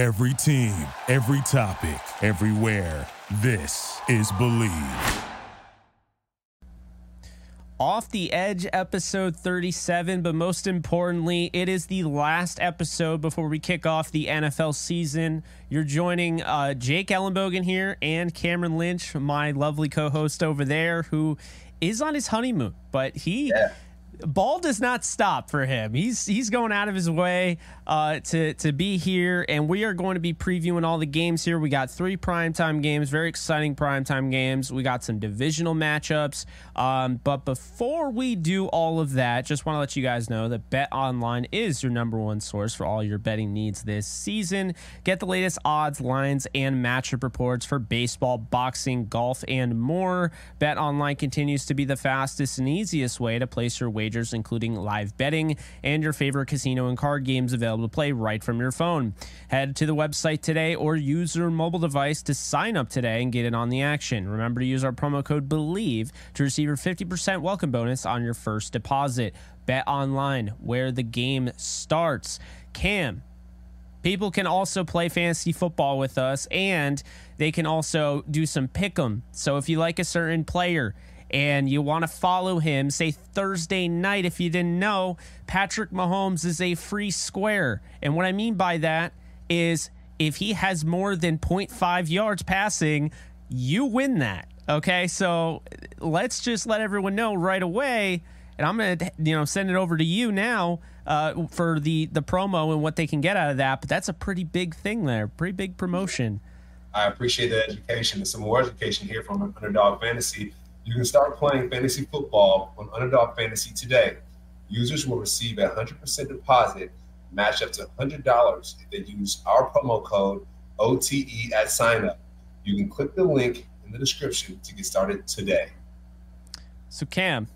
Every team, every topic, everywhere. This is Believe. Off the Edge, episode 37, but most importantly, it is the last episode before we kick off the NFL season. You're joining uh, Jake Ellenbogen here and Cameron Lynch, my lovely co host over there, who is on his honeymoon, but he. Yeah ball does not stop for him. He's he's going out of his way uh, to to be here, and we are going to be previewing all the games here. We got three primetime games, very exciting primetime games. We got some divisional matchups. Um, but before we do all of that, just want to let you guys know that Bet Online is your number one source for all your betting needs this season. Get the latest odds, lines, and matchup reports for baseball, boxing, golf, and more. Bet Online continues to be the fastest and easiest way to place your wagers, including live betting and your favorite casino and card games available to play right from your phone. Head to the website today or use your mobile device to sign up today and get in on the action. Remember to use our promo code BELIEVE to receive your 50% welcome bonus on your first deposit. Bet online, where the game starts. Cam, people can also play fantasy football with us and they can also do some pick 'em. So if you like a certain player, and you want to follow him, say Thursday night, if you didn't know, Patrick Mahomes is a free square. And what I mean by that is if he has more than 0.5 yards passing, you win that. Okay. So let's just let everyone know right away. And I'm going to, you know, send it over to you now uh, for the, the promo and what they can get out of that. But that's a pretty big thing there, pretty big promotion. I appreciate the education and some more education here from Underdog Fantasy. You can start playing fantasy football on Underdog Fantasy today. Users will receive a 100% deposit match up to $100 if they use our promo code OTE at signup. You can click the link in the description to get started today. So, Cam,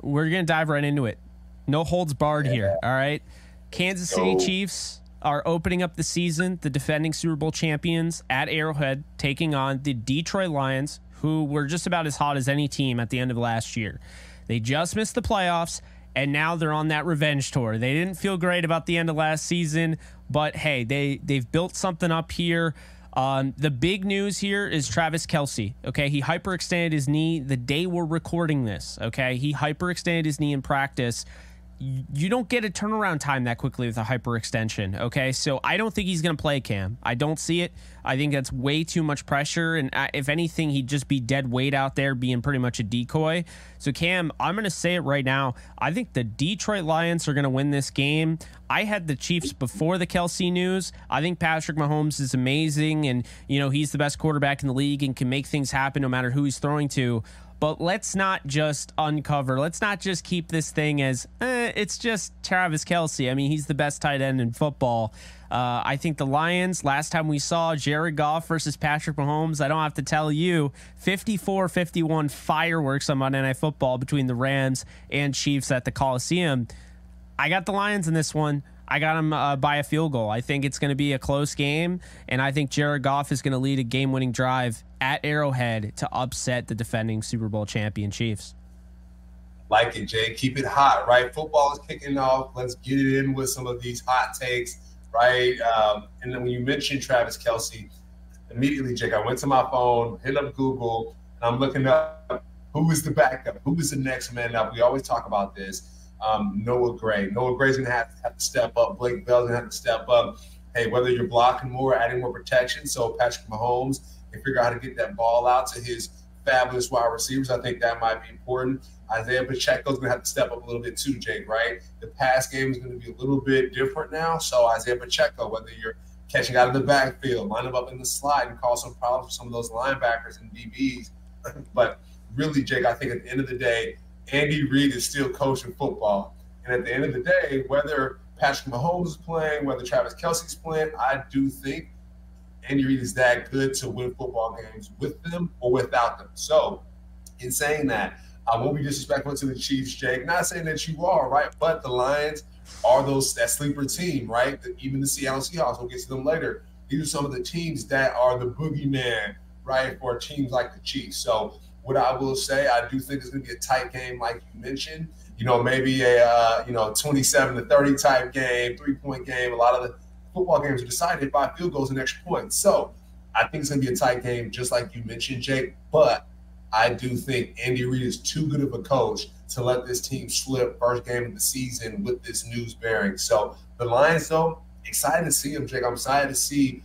we're going to dive right into it. No holds barred yeah. here. All right. Kansas City Chiefs are opening up the season, the defending Super Bowl champions at Arrowhead, taking on the Detroit Lions, who were just about as hot as any team at the end of last year. They just missed the playoffs, and now they're on that revenge tour. They didn't feel great about the end of last season, but hey, they they've built something up here. Um, the big news here is Travis Kelce. Okay, he hyperextended his knee the day we're recording this. Okay, he hyperextended his knee in practice you don't get a turnaround time that quickly with a hyperextension. Okay, so I don't think he's going to play Cam. I don't see it. I think that's way too much pressure, and uh, if anything, he'd just be dead weight out there, being pretty much a decoy. So Cam, I'm going to say it right now. I think the Detroit Lions are going to win this game. I had the Chiefs before the Kelce news. I think Patrick Mahomes is amazing, and you know he's the best quarterback in the league and can make things happen no matter who he's throwing to. But let's not just uncover. Let's not just keep this thing as eh, it's just Travis Kelce. I mean, he's the best tight end in football. Uh, I think the Lions, last time we saw Jared Goff versus Patrick Mahomes, I don't have to tell you, 54 51 fireworks on Monday Night Football between the Rams and Chiefs at the Coliseum. I got the Lions in this one. I got him uh, by a field goal. I think it's going to be a close game, and I think Jared Goff is going to lead a game winning drive at Arrowhead to upset the defending Super Bowl champion Chiefs. Like it, Jay. Keep it hot, right? Football is kicking off. Let's get it in with some of these hot takes, right? Um, and then when you mentioned Travis Kelce, immediately, Jake, I went to my phone, hit up Google, and I'm looking up who is the backup, who is the next man up. We always talk about this um, Noah Gray. Noah Gray's going to have to have to step up. Blake Bell's going to have to step up. Hey, whether you're blocking more, adding more protection, so Patrick Mahomes can figure out how to get that ball out to his fabulous wide receivers. I think that might be important. Isaiah Pacheco's going to have to step up a little bit too, Jake, right? The pass game is going to be a little bit different now. So Isaiah Pacheco, whether you're catching out of the backfield, line him up in the slide and cause some problems for some of those linebackers and DBs. but really, Jake, I think at the end of the day, Andy Reid is still coaching football. And at the end of the day, whether Patrick Mahomes is playing, whether Travis Kelce's playing, I do think Andy Reid is that good to win football games with them or without them. So, in saying that, I won't be disrespectful to the Chiefs, Jake. Not saying that you are, right? But the Lions are those that sleeper team, right? Even the Seattle Seahawks, we'll get to them later. These are some of the teams that are the boogeyman, right, for teams like the Chiefs. So what I will say, I do think it's going to be a tight game, like you mentioned. You know, maybe a uh, you know 27 to 30 type game, three point game. A lot of the football games are decided by field goals and extra points. So I think it's going to be a tight game, just like you mentioned, Jake. But I do think Andy Reid is too good of a coach to let this team slip first game of the season with this news bearing. So the Lions, though, excited to see him, Jake. I'm excited to see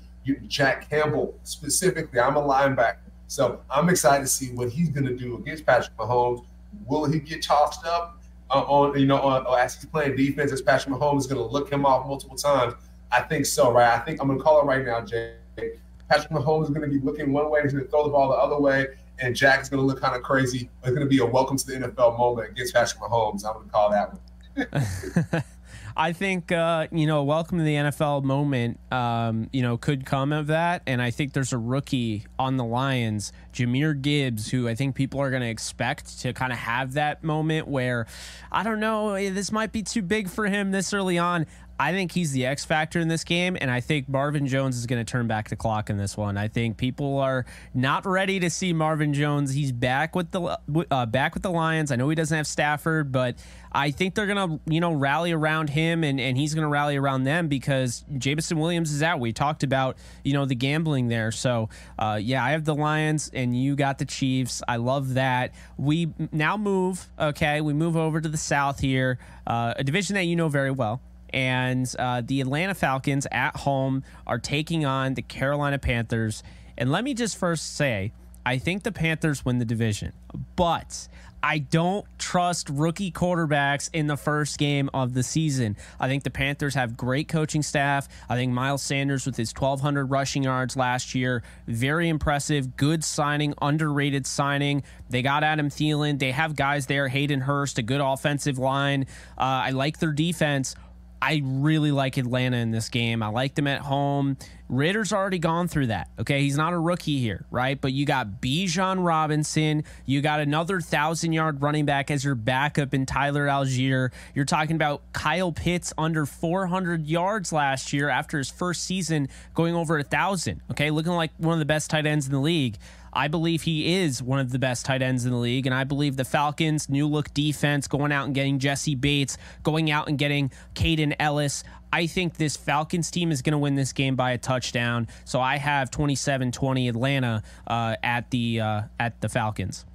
Jack Campbell specifically. I'm a linebacker, so I'm excited to see what he's going to do against Patrick Mahomes. Will he get tossed up uh, on you know on, as he's playing defense? As Patrick Mahomes is going to look him off multiple times? I think so, right? I think I'm going to call it right now, Jake. Patrick Mahomes is going to be looking one way, he's going to throw the ball the other way, and Jack is going to look kind of crazy. It's going to be a welcome to the NFL moment against Patrick Mahomes. I'm going to call that one. I think uh, you know, welcome to the NFL moment. Um, you know, could come of that, and I think there's a rookie on the Lions, Jahmyr Gibbs, who I think people are going to expect to kind of have that moment where, I don't know, this might be too big for him this early on. I think he's the X factor in this game, and I think Marvin Jones is going to turn back the clock in this one. I think people are not ready to see Marvin Jones. He's back with the uh, back with the Lions. I know he doesn't have Stafford, but I think they're going to you know rally around him, and, and he's going to rally around them because Jameson Williams is out. We talked about you know the gambling there, so uh, yeah, I have the Lions, and you got the Chiefs. I love that. We now move. Okay, we move over to the South here, uh, a division that you know very well and uh, the Atlanta Falcons at home are taking on the Carolina Panthers. And let me just first say, I think the Panthers win the division, but I don't trust rookie quarterbacks in the first game of the season. I think the Panthers have great coaching staff. I think Miles Sanders with his 1,200 rushing yards last year, very impressive, good signing, underrated signing. They got Adam Thielen. They have guys there, Hayden Hurst, a good offensive line. Uh, I like their defense. I really like Atlanta in this game. I like them at home. Ridder's already gone through that. Okay. He's not a rookie here, right? But you got Bijan Robinson. You got another thousand yard running back as your backup in Tyler Allgeier. You're talking about Kyle Pitts under 400 yards last year after his first season going over a thousand. Okay. Looking like one of the best tight ends in the league. I believe he is one of the best tight ends in the league. And I believe the Falcons' new look defense, going out and getting Jessie Bates, going out and getting Kaden Elliss. I think this Falcons team is going to win this game by a touchdown. So I have 27-20 Atlanta uh, at the uh, at the Falcons.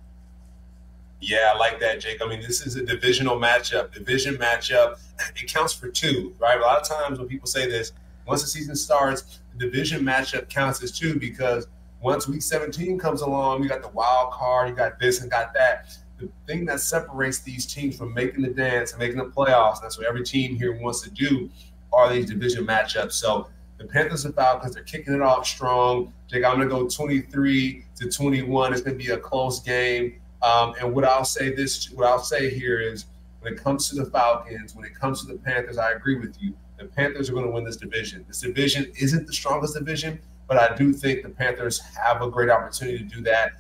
Yeah, I like that, Jake. I mean, this is a divisional matchup. Division matchup, it counts for two, right? A lot of times when people say this, once the season starts, the division matchup counts as two because once week 17 comes along, you got the wild card, you got this and got that. The thing that separates these teams from making the dance and making the playoffs, that's what every team here wants to do, are these division matchups. So the Panthers are and Falcons, they're kicking it off strong. Jake, I'm going to go 23 to 21. It's going to be a close game. Um, and what I'll say this, what I'll say here is, when it comes to the Falcons, when it comes to the Panthers, I agree with you. The Panthers are going to win this division. This division isn't the strongest division, but I do think the Panthers have a great opportunity to do that.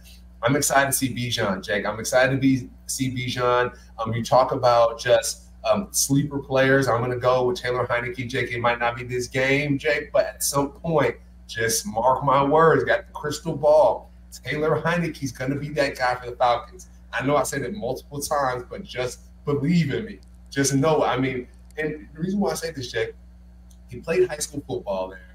I'm excited to see Bijan, Jake. I'm excited to be see Bijan. Um, you talk about just um, sleeper players. I'm going to go with Taylor Heinicke, Jake. It might not be this game, Jake, but at some point, just mark my words. Got the crystal ball. Taylor Heinicke's going to be that guy for the Falcons. I know I said it multiple times, but just believe in me. Just know. I mean, and the reason why I say this, Jake, he played high school football there.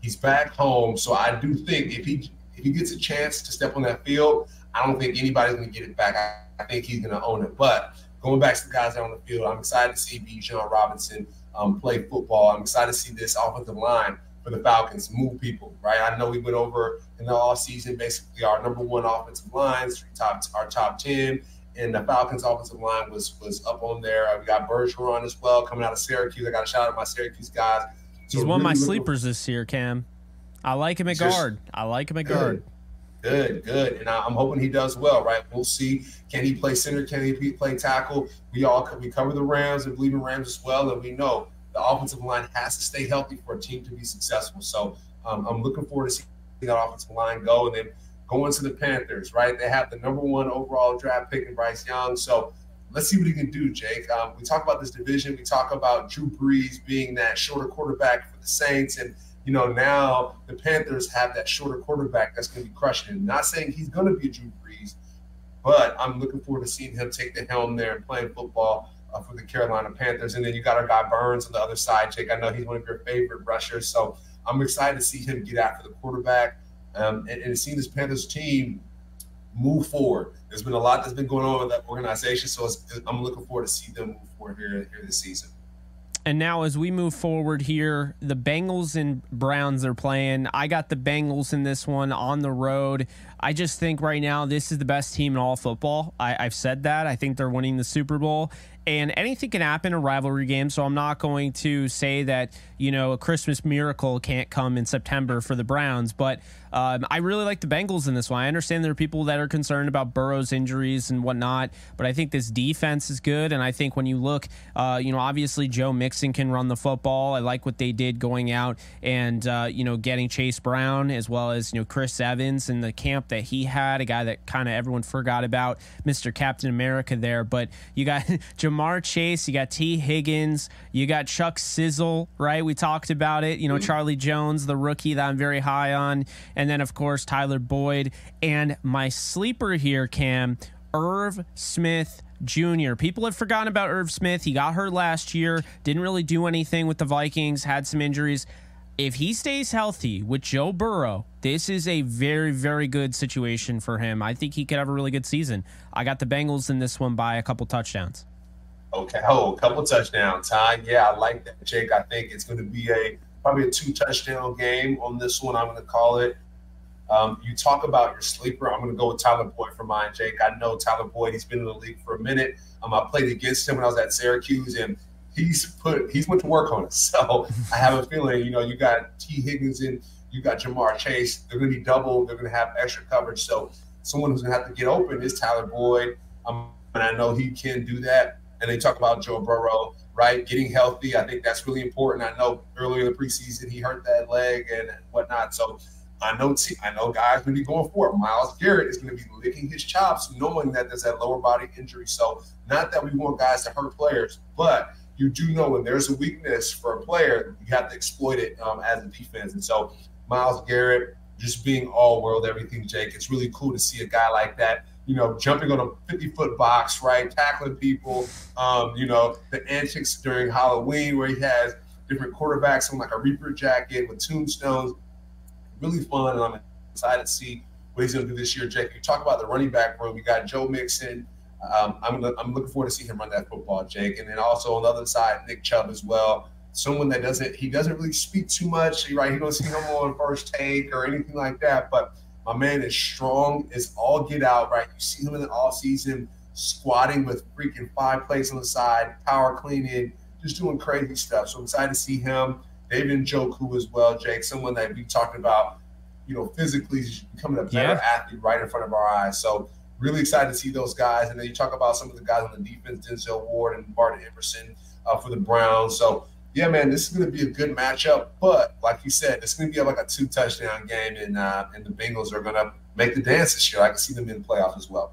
He's back home, so I do think if he if he gets a chance to step on that field, I don't think anybody's going to get it back. I, I think he's going to own it. But going back to the guys on the field, I'm excited to see Bijan Robinson um, play football. I'm excited to see this offensive line for the Falcons move people, right? I know we went over in the off season basically our number one offensive lines, top our top ten, and the Falcons offensive line was was up on there. We got Bergeron as well coming out of Syracuse. I got a shout out to my Syracuse guys. He's one of my sleepers this year, Cam. I like him at Just guard. I like him at good, guard. Good, good, and I'm hoping he does well. Right, we'll see. Can he play center? Can he play tackle? We all we cover the Rams and believe in Rams as well, and we know the offensive line has to stay healthy for a team to be successful. So um, I'm looking forward to seeing that offensive line go, and then going to the Panthers. Right, they have the number one overall draft pick in Bryce Young. So let's see what he can do, Jake. Um, we talk about this division. We talk about Drew Brees being that shorter quarterback for the Saints, and you know now the Panthers have that shorter quarterback that's going to be crushing him. Not saying he's going to be Drew Brees, but I'm looking forward to seeing him take the helm there and playing football uh, for the Carolina Panthers. And then you got our guy Burns on the other side, Jake. I know he's one of your favorite rushers. So I'm excited to see him get after the quarterback um, and, and seeing this Panthers team move forward. There's been a lot that's been going on with that organization. So I'm looking forward to see them move forward here, here this season. And now, as we move forward here, the Bengals and Browns are playing. I got the Bengals in this one on the road. I just think right now this is the best team in all football. I, have said that. I think they're winning the Super Bowl and anything can happen in a rivalry game. So I'm not going to say that you know a Christmas miracle can't come in September for the Browns, but um, I really like the Bengals in this one. I understand there are people that are concerned about Burrow's injuries and whatnot, but I think this defense is good, and I think when you look, uh, you know, obviously Joe Mixon can run the football. I like what they did going out and uh, you know getting Chase Brown as well as you know Chris Evans in the camp that he had, a guy that kind of everyone forgot about, Mr. Captain America there. But you got Ja'Marr Chase, you got Tee Higgins, you got Chuck Sizzle, right? We talked about it. You know, mm-hmm. Charlie Jones, the rookie that I'm very high on. And then, of course, Tyler Boyd. And my sleeper here, Cam, Irv Smith. Jr. People have forgotten about Irv Smith. He got hurt last year, didn't really do anything with the Vikings, had some injuries. If he stays healthy with Joe Burrow, this is a very, very good situation for him. I think he could have a really good season. I got the Bengals in this one by a couple touchdowns. Okay. Oh, a couple touchdowns, Ty. Yeah, I like that, Jake. I think it's going to be a probably a two touchdown game on this one. I'm going to call it. Um, you talk about your sleeper. I'm going to go with Tyler Boyd for mine, Jake. I know Tyler Boyd. He's been in the league for a minute. Um, I played against him when I was at Syracuse, and he's put he's went to work on us. So I have a feeling, you know, you got Tee Higgins and you got Ja'Marr Chase. They're going to be double. They're going to have extra coverage. So someone who's going to have to get open is Tyler Boyd. Um, and I know he can do that and they talk about Joe Burrow, right? Getting healthy. I think that's really important. I know earlier in the preseason he hurt that leg and whatnot. So I know I know guys going to be going for it. Myles Garrett is going to be licking his chops, knowing that there's that lower body injury. So not that we want guys to hurt players, but you do know when there's a weakness for a player, you have to exploit it um, as a defense. And so Myles Garrett just being all world, everything, Jake. It's really cool to see a guy like that you know, jumping on a 50 foot box, right? Tackling people, um, you know, the antics during Halloween where he has different quarterbacks on like a Reaper jacket with tombstones. Really fun. And I'm excited to see what he's going to do this year, Jake. You talk about the running back room. You got Joe Mixon. Um, I'm, I'm looking forward to see him run that football, Jake. And then also on the other side, Nick Chubb as well. Someone that doesn't, he doesn't really speak too much, right? He don't see him on first take or anything like that. But my man is strong as all get out, right? You see him in the off season squatting with freaking five plates on the side, power cleaning, just doing crazy stuff. So I'm excited to see him. David Njoku as well, Jake, someone that we talked about, you know, physically becoming a better yeah. athlete right in front of our eyes. So really excited to see those guys. And then you talk about some of the guys on the defense, Denzel Ward and Martin Emerson uh, for the Browns. So yeah, man, this is going to be a good matchup. But like you said, it's going to be like a two touchdown game, and uh, and the Bengals are going to make the dance this year. I can see them in the playoffs as well.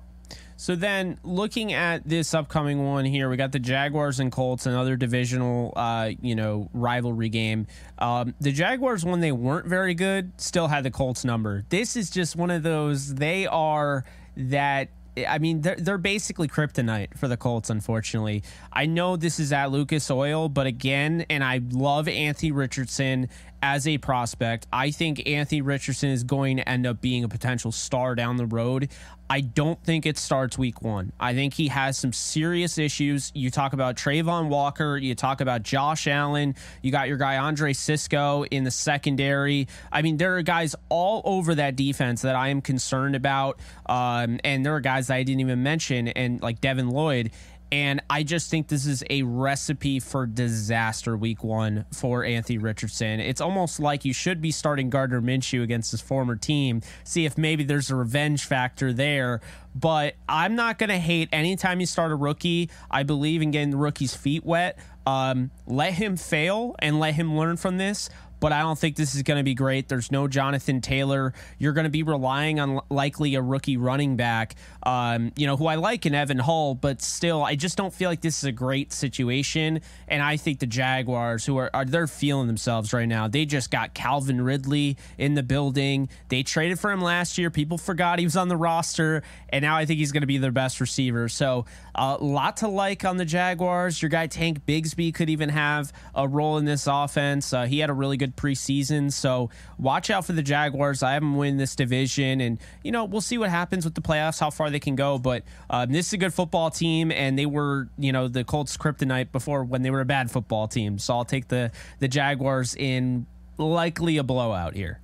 So then, looking at this upcoming one here, we got the Jaguars and Colts, another divisional, uh, you know, rivalry game. Um, the Jaguars, when they weren't very good, still had the Colts number. This is just one of those. They are that I mean, they're, they're basically kryptonite for the Colts, unfortunately. I know this is at Lucas Oil, but again, and I love Anthony Richardson as a prospect. I think Anthony Richardson is going to end up being a potential star down the road. I don't think it starts week one. I think he has some serious issues. You talk about Travon Walker, you talk about Josh Allen, you got your guy Andre Cisco in the secondary. I mean, there are guys all over that defense that I am concerned about. Um, and there are guys that I didn't even mention, and like Devin Lloyd. And I just think this is a recipe for disaster week one for Anthony Richardson. It's almost like you should be starting Gardner Minshew against his former team, see if maybe there's a revenge factor there. But I'm not going to hate anytime you start a rookie. I believe in getting the rookie's feet wet. Um, let him fail and let him learn from this. but I don't think this is going to be great. There's no Jonathan Taylor. You're going to be relying on likely a rookie running back, um, you know, who I like in Evan Hull, but still, I just don't feel like this is a great situation. And I think the Jaguars, who are, are they're feeling themselves right now. They just got Calvin Ridley in the building. They traded for him last year. People forgot he was on the roster, and now I think he's going to be their best receiver. So a lot to like on the Jaguars. Your guy Tank Bigsby could even have a role in this offense. Uh, he had a really good preseason, so watch out for the Jaguars. I have them win this division, and you know we'll see what happens with the playoffs, how far they can go. But um, this is a good football team, and they were you know the Colts kryptonite before when they were a bad football team. So I'll take the the Jaguars in likely a blowout here.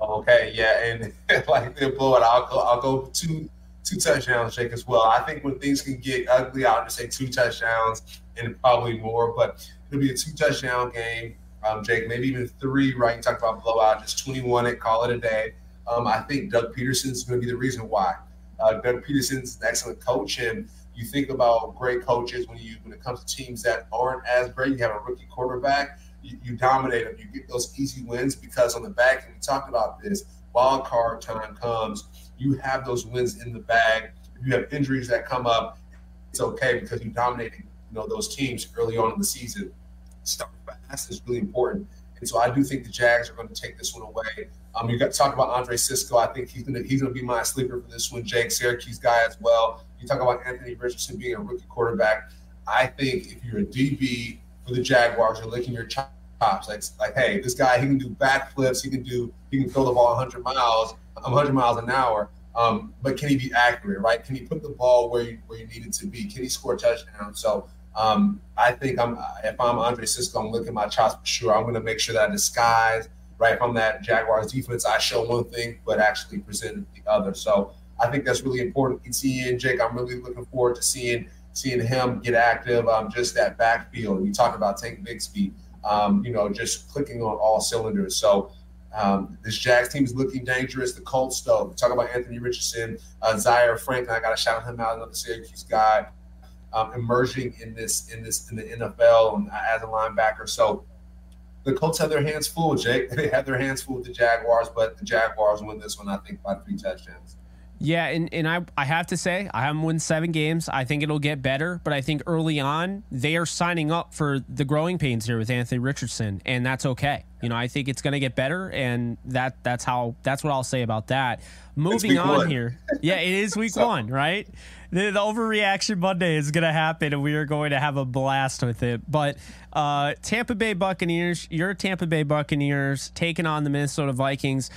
Okay, yeah, and likely a blowout. I'll go. I'll go two two touchdowns, Jake, as well. I think when things can get ugly, I'll just say two touchdowns and probably more, but it'll be a two touchdown game. Um, Jake, maybe even three, right? You talked about blowout, just 21 it, call it a day. Um, I think Doug Pederson is going to be the reason why. Uh, Doug Pederson's an excellent coach, and you think about great coaches when you when it comes to teams that aren't as great. You have a rookie quarterback, you, you dominate them, you get those easy wins because on the back, and we talked about this, wild card time comes you have those wins in the bag. If you have injuries that come up, it's okay because you dominated, you know, those teams early on in the season. Start fast is really important. And so I do think the Jags are going to take this one away. Um, you got to talk about Andre Cisco. I think he's to he's to be my sleeper for this one. Jake Syracuse guy as well. You talk about Anthony Richardson being a rookie quarterback. I think if you're a DB for the Jaguars, you're licking your chops. Like, like, hey, this guy he can do backflips. He can do he can throw the ball 100 miles. 100 miles an hour. Um, but can he be accurate, right? Can he put the ball where you, where you need it to be? Can he score touchdowns? So um, I think I'm if I'm Andre Cisco, I'm looking my chops for sure. I'm to make sure that I disguise, right? from that Jaguars defense, I show one thing, but actually present the other. So I think that's really important. Seeing Jake, I'm really looking forward to seeing seeing him get active. Um, just that backfield. We talk about Tank Bigsby. Um, you know, just clicking on all cylinders. So um, this Jags team is looking dangerous. The Colts, though, we talk about Anthony Richardson, uh, Zaire Franklin. I got to shout him out, another Syracuse guy, um, emerging in this in this in the NFL and, as a linebacker. So the Colts have their hands full, Jake. They have their hands full with the Jaguars, but the Jaguars win this one, I think, by three touchdowns. Yeah, and, and I, I have to say, I haven't won seven games. I think it'll get better, but I think early on, they are signing up for the growing pains here with Anthony Richardson, and that's okay. You know, I think it's going to get better, and that that's how that's what I'll say about that. Moving on one. here. Yeah, it is week so. one, right? The, the, overreaction Monday is going to happen, and we are going to have a blast with it. But uh, Tampa Bay Buccaneers, your Tampa Bay Buccaneers taking on the Minnesota Vikings.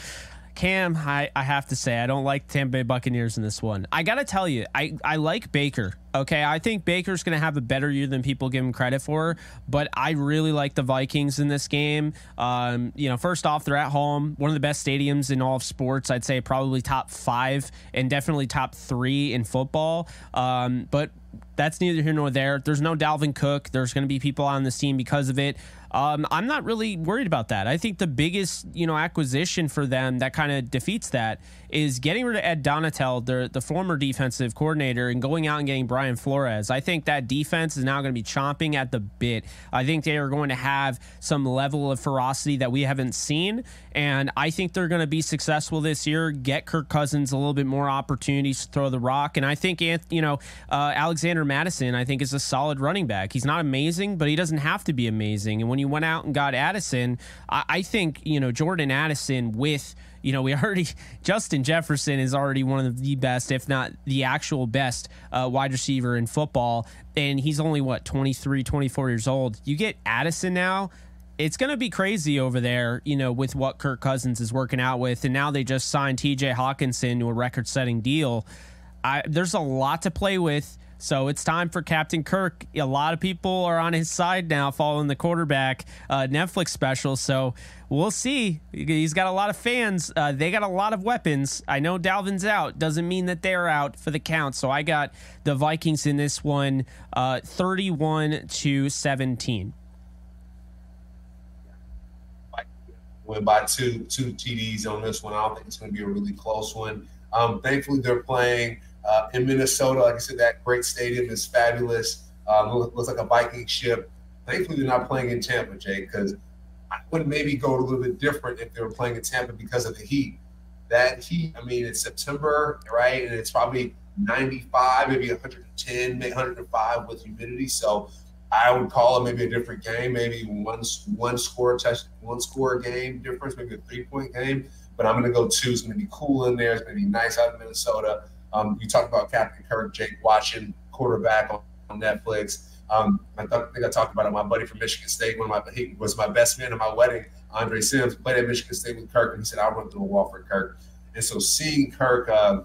Cam, I, I have to say, I don't like Tampa Bay Buccaneers in this one. I got to tell you, I, I like Baker. Okay. I think Baker's going to have a better year than people give him credit for, but I really like the Vikings in this game. Um, you know, first off, they're at home, one of the best stadiums in all of sports. I'd say probably top five and definitely top three in football. Um, but that's neither here nor there. There's no Dalvin Cook. There's going to be people on this team because of it. Um, I'm not really worried about that. I think the biggest, you know, acquisition for them that kind of defeats that is getting rid of Ed Donatell, the the former defensive coordinator, and going out and getting Brian Flores. I think that defense is now going to be chomping at the bit. I think they are going to have some level of ferocity that we haven't seen, and I think they're going to be successful this year. Get Kirk Cousins a little bit more opportunities to throw the rock, and I think you know uh, Alexander Mattison, I think is a solid running back. He's not amazing, but he doesn't have to be amazing. And when you went out and got Addison, I, I think you know Jordan Addison with you know, we already Justin Jefferson is already one of the best, if not the actual best uh, wide receiver in football. And he's only, what, 23, 24 years old. You get Addison now. It's going to be crazy over there, you know, with what Kirk Cousins is working out with. And now they just signed TJ Hockenson to a record setting deal. I, there's a lot to play with. So it's time for Captain Kirk. A lot of people are on his side now following the quarterback uh, Netflix special. So we'll see. He's got a lot of fans. Uh, they got a lot of weapons. I know Dalvin's out. Doesn't mean that they're out for the count. So I got the Vikings in this one, uh, 31 to 17. Went by two two TDs on this one. I don't think it's going to be a really close one. Um, thankfully, they're playing uh, in Minnesota. Like I said, that great stadium is fabulous. Um, looks like a Viking ship. Thankfully, they're not playing in Tampa, Jay, because I would maybe go a little bit different if they were playing in Tampa because of the heat. That heat, I mean, it's September, right? And it's probably 95, maybe 110, maybe 105 with humidity. So I would call it maybe a different game, maybe one one score touch, one score game difference, maybe a three point game. But I'm going to go two. It's going to be cool in there. It's going to be nice out in Minnesota. Um, you talked about Captain Kirk, Jake watching quarterback on, on Netflix. Um, I, thought, I think I talked about it. My buddy from Michigan State, one of my he was my best man at my wedding. Andre Sims played at Michigan State with Kirk, and he said I run through a wall for Kirk. And so seeing Kirk. Uh,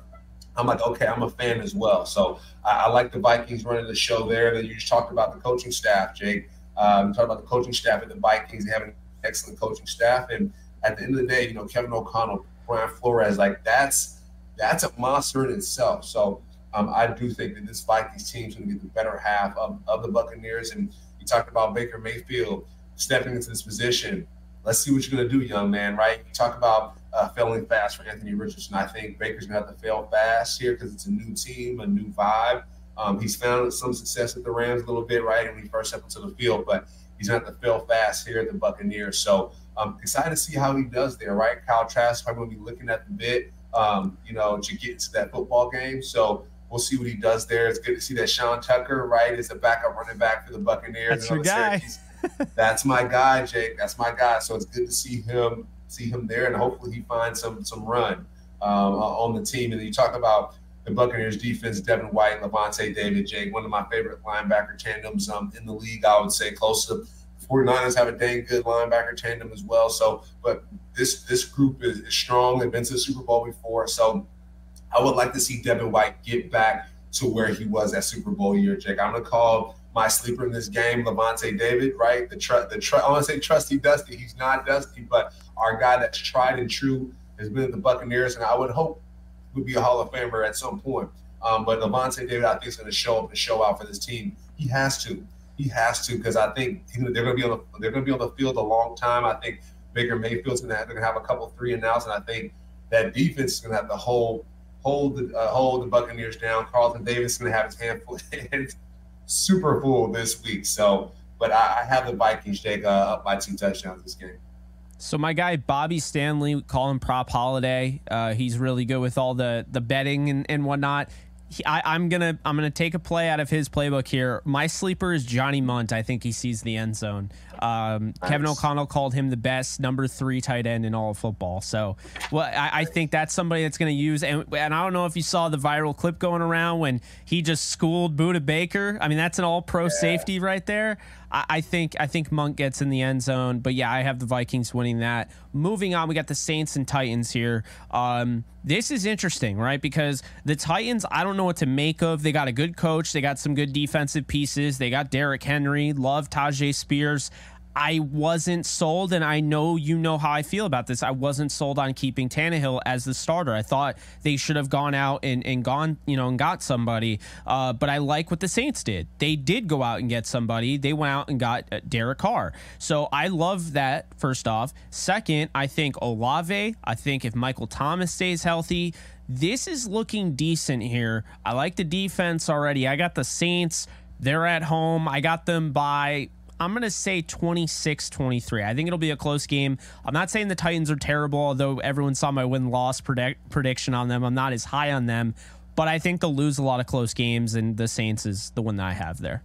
I'm like, okay, I'm a fan as well. So I, I, like the Vikings running the show there. Then you just talked about the coaching staff, Jake. Um, talk about the coaching staff at the Vikings. They have an excellent coaching staff, and at the end of the day, you know, Kevin O'Connell, Brian Flores, like that's that's a monster in itself. So um, I do think that this Vikings team is going to get the better half of, of the Buccaneers. And you talked about Baker Mayfield stepping into this position. Let's see what you're going to do, young man. Right? You talk about uh, failing fast for Anthony Richardson. I think Baker's going to have to fail fast here because it's a new team, a new vibe. Um, he's found some success at the Rams a little bit, right, when he first stepped into the field, but he's going to have to fail fast here at the Buccaneers. So I'm um, excited to see how he does there, right? Kyle Trask probably going to be looking at the bit, um, you know, to get into that football game. So we'll see what he does there. It's good to see that Sean Tucker, right, is a backup running back for the Buccaneers. That's your guy. That's my guy, Jake. That's my guy. So it's good to see him see him there, and hopefully he finds some some run um, on the team. And you talk about the Buccaneers defense, Devin White, Lavonte David, Jake, one of my favorite linebacker tandems um, in the league. I would say close to 49ers have a dang good linebacker tandem as well. So, but this this group is, is strong. They've been to the Super Bowl before. So I would like to see Devin White get back to where he was at Super Bowl year, Jake. I'm gonna call my sleeper in this game, Lavonte David, right? The tr- the tr- I want to say trusty Dusty. He's not Dusty, but our guy that's tried and true has been at the Buccaneers, and I would hope would be a Hall of Famer at some point. Um, but Lavonte David, I think, is going to show up and show out for this team. He has to. He has to because I think they're going to be on the they're going to be on the field a long time. I think Baker Mayfield's going to have, have a couple three and outs, and I think that defense is going to have to hold hold the uh, hold the Buccaneers down. Carlton Davis is going to have his hand full, super full this week. So, but I, I have the Vikings take uh, up by two touchdowns this game. So my guy Bobby Stanley, call him Prop Holiday. Uh, he's really good with all the the betting and, and whatnot. He, I, am gonna I'm gonna take a play out of his playbook here. My sleeper is Johnny Mundt. I think he sees the end zone. Um, nice. Kevin O'Connell called him the best number three tight end in all of football. So, well, I, I think that's somebody that's going to use. And, and I don't know if you saw the viral clip going around when he just schooled Budda Baker. I mean, that's an all pro yeah. safety right there. I, think I think Mundt gets in the end zone, but yeah, I have the Vikings winning that. Moving on, we got the Saints and Titans here. Um, this is interesting, right? Because the Titans, I don't know what to make of. They got a good coach, they got some good defensive pieces, they got Derrick Henry, love Tyjae Spears. I wasn't sold, and I know you know how I feel about this. I wasn't sold on keeping Tannehill as the starter. I thought they should have gone out and, and gone, you know, and got somebody. Uh, but I like what the Saints did. They did go out and get somebody. They went out and got uh, Derek Carr. So I love that, first off. Second, I think Olave, I think if Michael Thomas stays healthy, this is looking decent here. I like the defense already. I got the Saints. They're at home. I got them by I'm going to say 26 23. I think it'll be a close game. I'm not saying the Titans are terrible, although everyone saw my win loss predict- prediction on them. I'm not as high on them, but I think they'll lose a lot of close games, and the Saints is the one that I have there.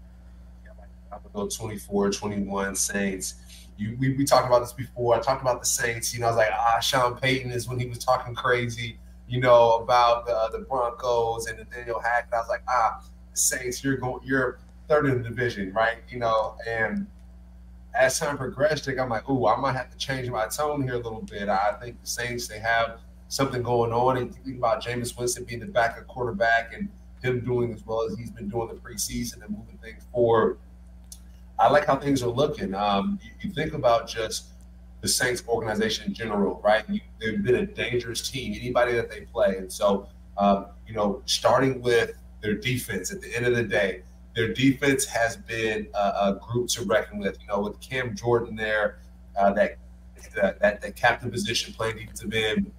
I'm going to go 24 21 Saints. You, we, we talked about this before. I talked about the Saints. You know, I was like, ah, Sean Payton is when he was talking crazy, you know, about the, the Broncos and Nathaniel Hackett. I was like, ah, Saints, you're going, you're third in the division, right? You know, and as time progressed, I'm like, ooh, I might have to change my tone here a little bit. I think the Saints they have something going on, and think about Jameis Winston being the backup quarterback and him doing as well as he's been doing the preseason and moving things forward. I like how things are looking. Um, you, you, think about just the Saints organization in general, right? You, they've been a dangerous team, anybody that they play, and so um, you know, starting with their defense at the end of the day their defense has been a, a group to reckon with. You know, with Cam Jordan there, uh, that, that that that captain position playing defensive end,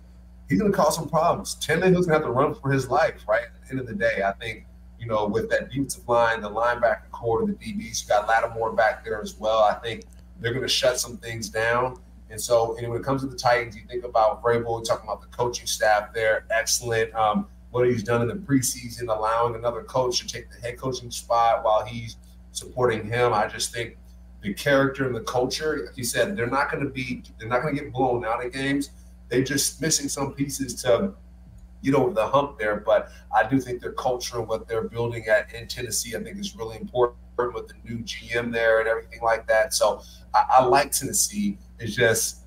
he's going to cause some problems. Tannehill's going to have to run for his life. Right at the end of the day, I think you know with that defensive line, the linebacker corps, the DBs, you got Lattimore back there as well. I think they're going to shut some things down. And so, and when it comes to the Titans, you think about Vrabel, talking about the coaching staff there, excellent. Um, what he's done in the preseason, allowing another coach to take the head coaching spot while he's supporting him. I just think the character and the culture, like you said, they're not going to be, they're not going to get blown out of games. They're just missing some pieces to get over the hump there. But I do think their culture and what they're building at in Tennessee, I think is really important with the new GM there and everything like that. So I, I like Tennessee. It's just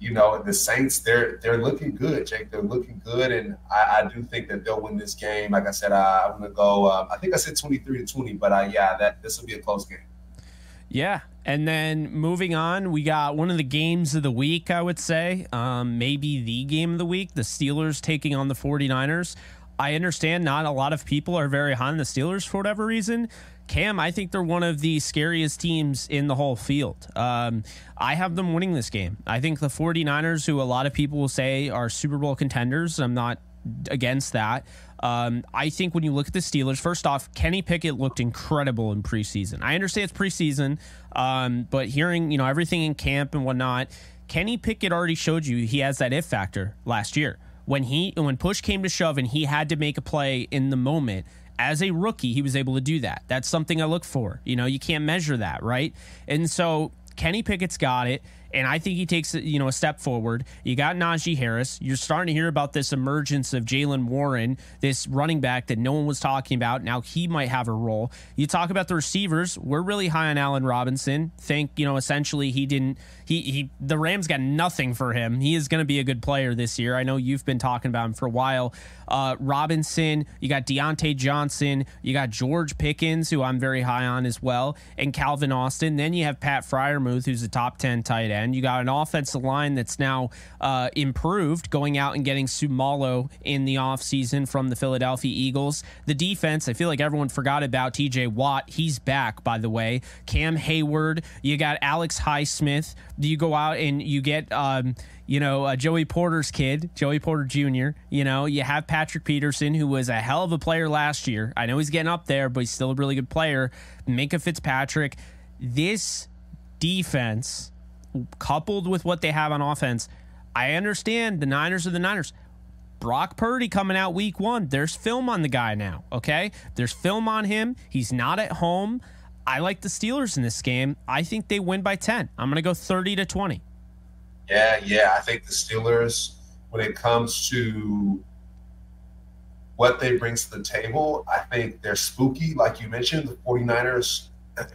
you know, the Saints, they're they're looking good, Jake. They're looking good, and I, I do think that they'll win this game. Like I said, I, I'm going to go. Um, I think I said 23 to 20, but uh, yeah, that this will be a close game. Yeah, and then moving on, we got one of the games of the week. I would say, um, maybe the game of the week: the Steelers taking on the 49ers. I understand not a lot of people are very high on the Steelers for whatever reason. Cam, I think they're one of the scariest teams in the whole field. Um, I have them winning this game. I think the 49ers, who a lot of people will say are Super Bowl contenders, I'm not against that. Um, I think when you look at the Steelers, first off, Kenny Pickett looked incredible in preseason. I understand it's preseason, um, but hearing you know everything in camp and whatnot, Kenny Pickett already showed you he has that if factor last year when he when push came to shove and he had to make a play in the moment as a rookie, he was able to do that. That's something I look for. You know, you can't measure that, right? And so Kenny Pickett's got it and I think he takes you know a step forward. You got Najee Harris. You're starting to hear about this emergence of Jaylen Warren, this running back that no one was talking about. Now he might have a role. You talk about the receivers. We're really high on Allen Robinson. Think you know essentially he didn't. He he. The Rams got nothing for him. He is going to be a good player this year. I know you've been talking about him for a while. Uh, Robinson. You got Diontae Johnson. You got George Pickens, who I'm very high on as well, and Calvin Austin. Then you have Pat Freiermuth, who's a top ten tight end end. You got an offensive line that's now uh, improved, going out and getting Seumalo in the offseason from the Philadelphia Eagles. The defense, I feel like everyone forgot about TJ Watt. He's back, by the way. Cam Heyward, You got Alex Highsmith. Do you go out and you get. Um, you know, uh, Joey Porter's kid, Joey Porter Jr. You know, you have Patrick Peterson, who was a hell of a player last year. I know he's getting up there, but he's still a really good player. Minkah Fitzpatrick. This defense coupled with what they have on offense, I understand the Niners are the Niners. Brock Purdy coming out week one. There's film on the guy now, okay? There's film on him. He's not at home. I like the Steelers in this game. I think they win by 10. I'm going to go 30 to 20. Yeah, yeah. I think the Steelers, when it comes to what they bring to the table, I think they're spooky. Like you mentioned, the 49ers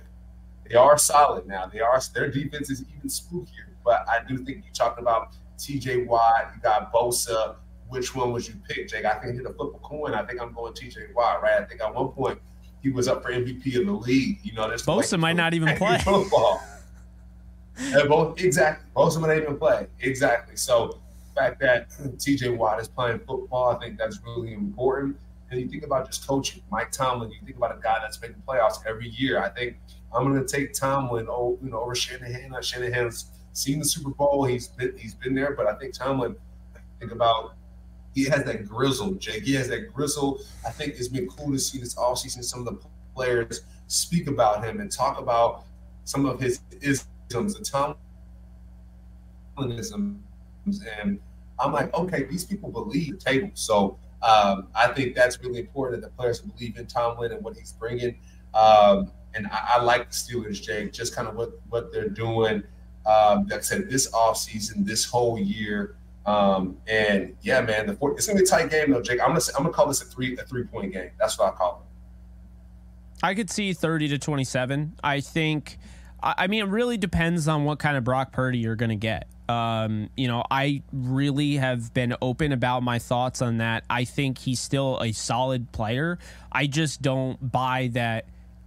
they are solid now. They are their defense is even spookier. But I do think you talked about T.J. Watt. You got Bosa. Which one would you pick, Jake? I think hit a flip a coin. I think I'm going T.J. Watt. Right. I think at one point he was up for MVP of the league. You know, there's Bosa might not even play football. and both exactly. Bosa might not even play. Exactly. So the fact that T.J. Watt is playing football, I think that's really important. And you think about just coaching, Mike Tomlin. You think about a guy that's making playoffs every year. I think I'm going to take Tomlin, oh, you know, over Shanahan. Shanahan's seen the Super Bowl. He's been he's been there, but I think Tomlin. Think about he has that grizzle, Jake. He has that grizzle. I think it's been cool to see this offseason some of the players speak about him and talk about some of his isms and Tomlinisms. And I'm like, okay, these people believe the table. So um, I think that's really important that the players believe in Tomlin and what he's bringing. Um, and I, I, like the Steelers, Jake, just kind of what, what they're doing. Um, like I said, this offseason, this whole year. Um, and yeah, man, the four, it's gonna be a tight game though, Jake. I'm gonna I'm gonna call this a three a three point game. That's what I call it. I could see 30 to 27. I think. I mean, it really depends on what kind of Brock Purdy you're going to get. Um, you know, I really have been open about my thoughts on that. I think he's still a solid player. I just don't buy that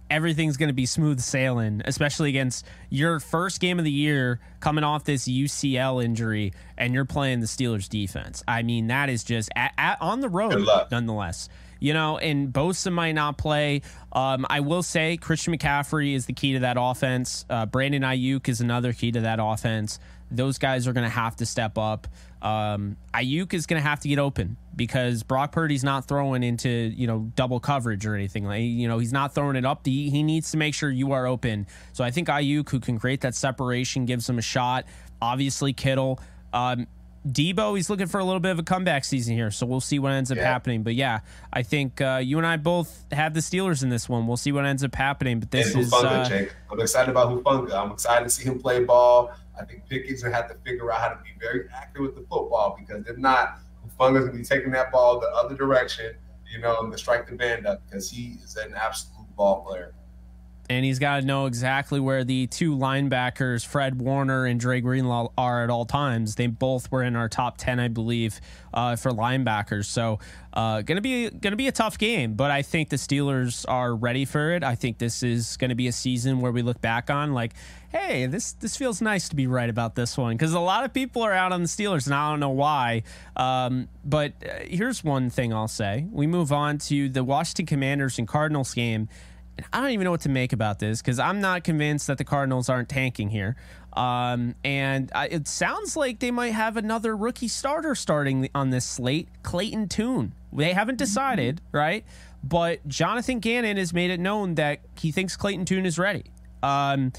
everything's going to be smooth sailing, especially against your first game of the year coming off this UCL injury and you're playing the Steelers defense. I mean, that is just at, at, on the road, nonetheless. You know, and Bosa might not play. Um, I will say Christian McCaffrey is the key to that offense. Uh, Brandon Aiyuk is another key to that offense. Those guys are going to have to step up. Um, Aiyuk is going to have to get open because Brock Purdy's not throwing into you know double coverage or anything. Like you know he's not throwing it up. The, he needs to make sure you are open. So I think Aiyuk, who can create that separation, gives him a shot. Obviously Kittle. Um, Deebo, he's looking for a little bit of a comeback season here, so we'll see what ends up yeah. happening. But yeah, I think uh, you and I both have the Steelers in this one. We'll see what ends up happening. But this and is uh, Jake. I'm excited about Hufanga. I'm excited to see him play ball. I think Pickens will have to figure out how to be very accurate with the football because if not, Hufanga's gonna be taking that ball the other direction, you know, and strike the band up because he is an absolute ball player and he's got to know exactly where the two linebackers, Fred Warner and Dre Greenlaw, are at all times. They both were in our top ten, I believe, uh, for linebackers. So, uh, gonna be gonna be a tough game, but I think the Steelers are ready for it. I think this is gonna be a season where we look back on like, hey, this this feels nice to be right about this one because a lot of people are out on the Steelers, and I don't know why. Um, but uh, here's one thing I'll say: we move on to the Washington Commanders and Cardinals game and I don't even know what to make about this because I'm not convinced that the Cardinals aren't tanking here. Um, and I, it sounds like they might have another rookie starter starting on this slate, Clayton Tune. They haven't decided, right? But Jonathan Gannon has made it known that he thinks Clayton Tune is ready. Um,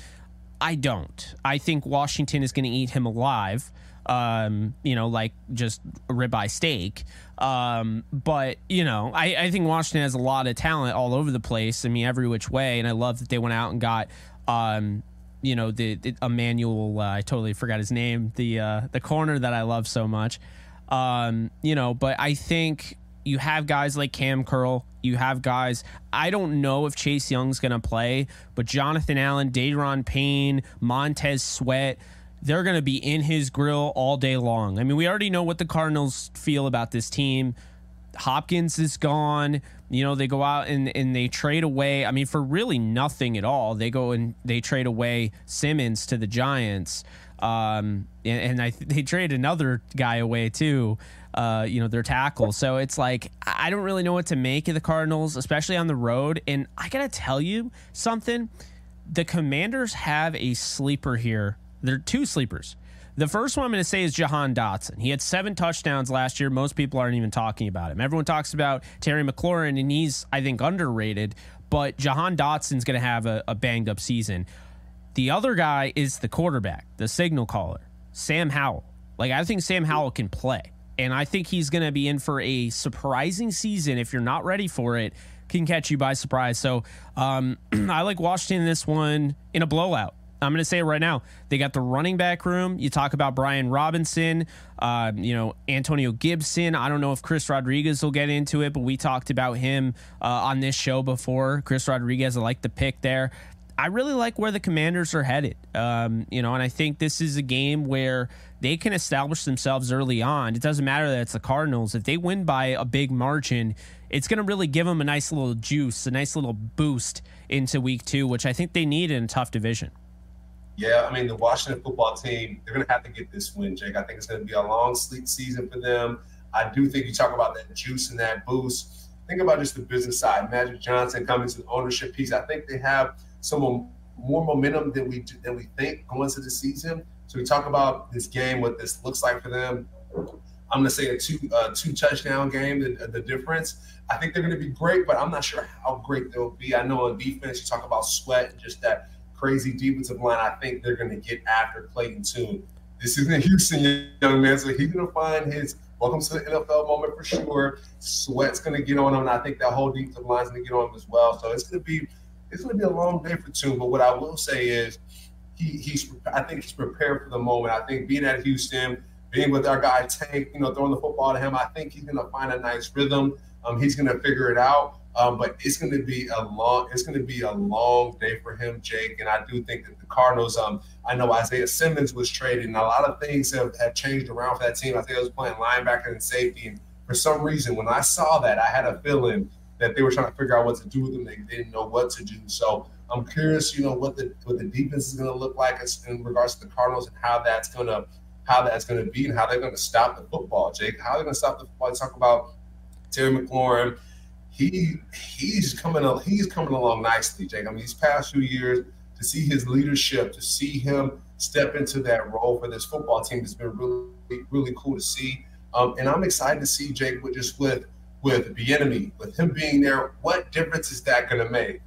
I don't. I think Washington is going to eat him alive um, you know, like just ribeye steak. Um, but you know, I, I think Washington has a lot of talent all over the place. I mean, every which way, and I love that they went out and got, um, you know, the, the Emmanuel. Uh, I totally forgot his name. The uh, the corner that I love so much. Um, you know, but I think you have guys like Cam Curl. You have guys. I don't know if Chase Young's going to play, but Jonathan Allen, Daron Payne, Montez Sweat they're going to be in his grill all day long. I mean, we already know what the Cardinals feel about this team. Hopkins is gone. You know, they go out and, and they trade away. I mean, for really nothing at all, they go and they trade away Simmons to the Giants. Um, and, and I they trade another guy away too. Uh, you know, their tackle. So it's like I don't really know what to make of the Cardinals, especially on the road. And I gotta tell you something: the Commanders have a sleeper here there are two sleepers. The first one I'm going to say is Jahan Dotson. He had seven touchdowns last year. Most people aren't even talking about him. Everyone talks about Terry McLaurin, and he's, I think, underrated. But Jahan Dotson's going to have a, a banged up season. The other guy is the quarterback, the signal caller, Sam Howell. Like, I think Sam Howell can play. And I think he's going to be in for a surprising season. If you're not ready for it, can catch you by surprise. So um, I like Washington this one in a blowout. I'm going to say it right now. They got the running back room. You talk about Brian Robinson, uh, you know, Antonio Gibson. I don't know if Chris Rodriguez will get into it, but we talked about him uh, on this show before. Chris Rodriguez, I like the pick there. I really like where the commanders are headed. Um, you know, and I think this is a game where they can establish themselves early on. It doesn't matter that it's the Cardinals. If they win by a big margin, it's going to really give them a nice little juice, a nice little boost into week two, which I think they need in a tough division. Yeah, I mean the Washington football team, they're going to have to get this win, Jake. I think it's going to be a long sleep season for them. I do think you talk about that juice and that boost. Think about just the business side. Magic Johnson coming to the ownership piece. I think they have some more momentum than we than we think going into the season. So we talk about this game, what this looks like for them. I'm going to say a two uh, two touchdown game. The, the difference. I think they're going to be great, but I'm not sure how great they'll be. I know on defense, you talk about sweat and just that crazy defensive line, I think they're going to get after Clayton Tune. This isn't Houston young man, so he's going to find his welcome to the NFL moment for sure. Sweat's going to get on him, and I think that whole defensive line's going to get on him as well. So it's going to be it's going to be a long day for Tune. But what I will say is he, he's I think he's prepared for the moment. I think being at Houston, being with our guy Tank, you know, throwing the football to him, I think he's going to find a nice rhythm. Um, he's going to figure it out. Um, but it's going to be a long it's going to be a long day for him, Jake. And I do think that the Cardinals. Um, I know Isaiah Simmons was traded, and a lot of things have, have changed around for that team. I think I was playing linebacker and safety, and for some reason, when I saw that, I had a feeling that they were trying to figure out what to do with them. They didn't know what to do. So I'm curious, you know, what the what the defense is going to look like in regards to the Cardinals and how that's going to how that's going to be and how they're going to stop the football, Jake. How they're going to stop the football. Talk about Terry McLaurin he he's coming up he's coming along nicely, Jake. I mean, these past few years to see his leadership, to see him step into that role for this football team has been really, really cool to see. Um, and I'm excited to see Jake with just with with Bieniemy, with him being there. What difference is that going to make?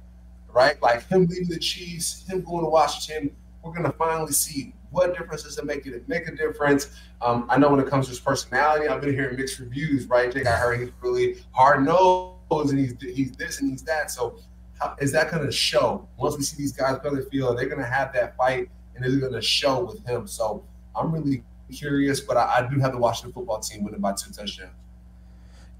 Right, like him leaving the Chiefs, him going to Washington. We're going to finally see what difference does it make? Did it make a difference? Um, I know when it comes to his personality, I've been hearing mixed reviews. Right, Jake? I heard he's really hard nosed and he's he's this and he's that. So how, is that going to show once we see these guys play the field? They're going to have that fight, and is it going to show with him? So I'm really curious, but I, I do have the Washington football team winning by two touchdowns.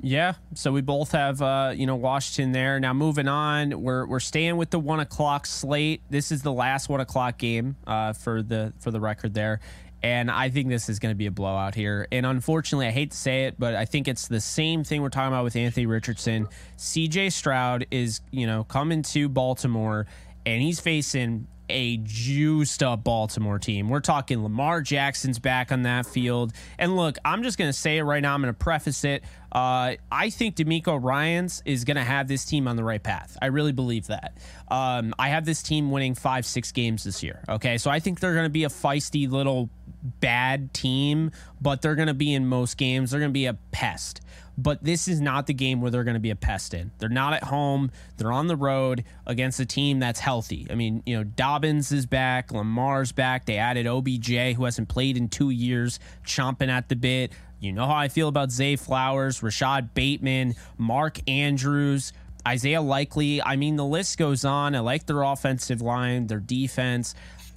Yeah, so we both have uh, you know Washington there. Now moving on, we're we're staying with the one o'clock slate. This is the last one o'clock game uh, for the for the record there, and I think this is going to be a blowout here. And unfortunately, I hate to say it, but I think it's the same thing we're talking about with Anthony Richardson. C.J. Stroud is you know coming to Baltimore, and he's facing a juiced up Baltimore team. We're talking Lamar Jackson's back on that field. And look, I'm just going to say it right now. I'm going to preface it. Uh, I think DeMeco Ryans is going to have this team on the right path. I really believe that. Um, I have this team winning five, six games this year. Okay. So I think they're going to be a feisty little bad team, but they're going to be in most games. They're going to be a pest but this is not the game where they're going to be a pest in. They're not at home. They're on the road against a team that's healthy. I mean, you know, Dobbins is back, Lamar's back. They added OBJ, who hasn't played in two years, chomping at the bit. You know how I feel about Zay Flowers, Rashod Bateman, Mark Andrews. Isaiah Likely. I mean, the list goes on. I like their offensive line, their defense.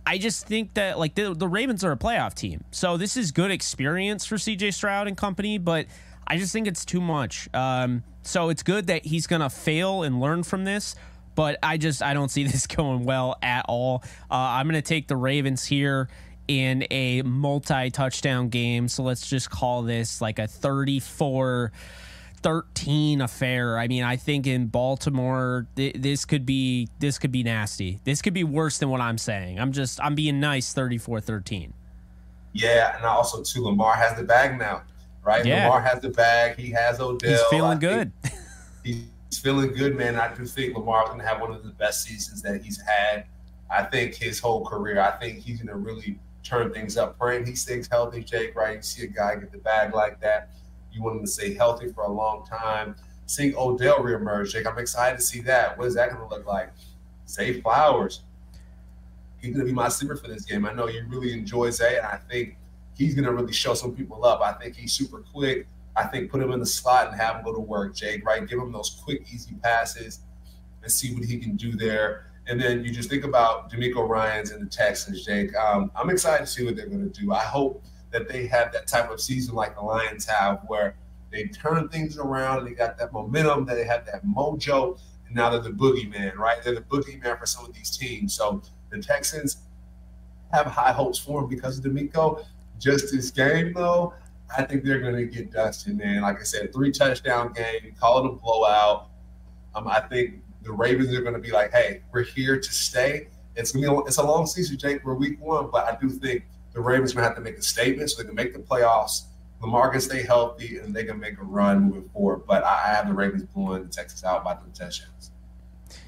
I just think that like the, the Ravens are a playoff team. So this is good experience for CJ Stroud and company, but I just think it's too much. Um, so it's good that he's to fail and learn from this, but I just I don't see this going well at all. Uh, I'm to take the Ravens here in a multi-touchdown game. So let's just call this like a 34 13 affair. I mean, I think in Baltimore th- this could be this could be nasty. This could be worse than what I'm saying. I'm just I'm being nice 34-13. Yeah, and also too Lamar has the bag now right? Yeah. Lamar has the bag. He has Odell. He's feeling good. He's feeling good, man. I do think Lamar's going to have one of the best seasons that he's had. I think his whole career. I think he's going to really turn things up. Praying he stays healthy, Jake. Right? You see a guy get the bag like that. You want him to stay healthy for a long time. Seeing Odell reemerge, Jake. I'm excited to see that. What is that going to look like? Zay Flowers. He's going to be my sleeper for this game. I know you really enjoy Zay, and I think he's going to really show some people up. I think he's super quick. I think put him in the slot and have him go to work, Jake, right? Give him those quick, easy passes and see what he can do there. And then you just think about DeMeco Ryans and the Texans, Jake. Um, I'm excited to see what they're going to do. I hope that they have that type of season like the Lions have, where they turn things around and they got that momentum, that they have that mojo, and now they're the boogeyman, right? They're the boogeyman for some of these teams. So the Texans have high hopes for him because of DeMeco. Just this game, though, I think they're going to get dusted, man. Like I said, three touchdown game, call it a blowout. Um, I think the Ravens are going to be like, hey, we're here to stay. It's gonna be, it's a long season, Jake. We're week one, but I do think the Ravens to have to make a statement so they can make the playoffs. Lamar can stay healthy and they can make a run moving forward. But I have the Ravens blowing the Texans out by the touchdowns.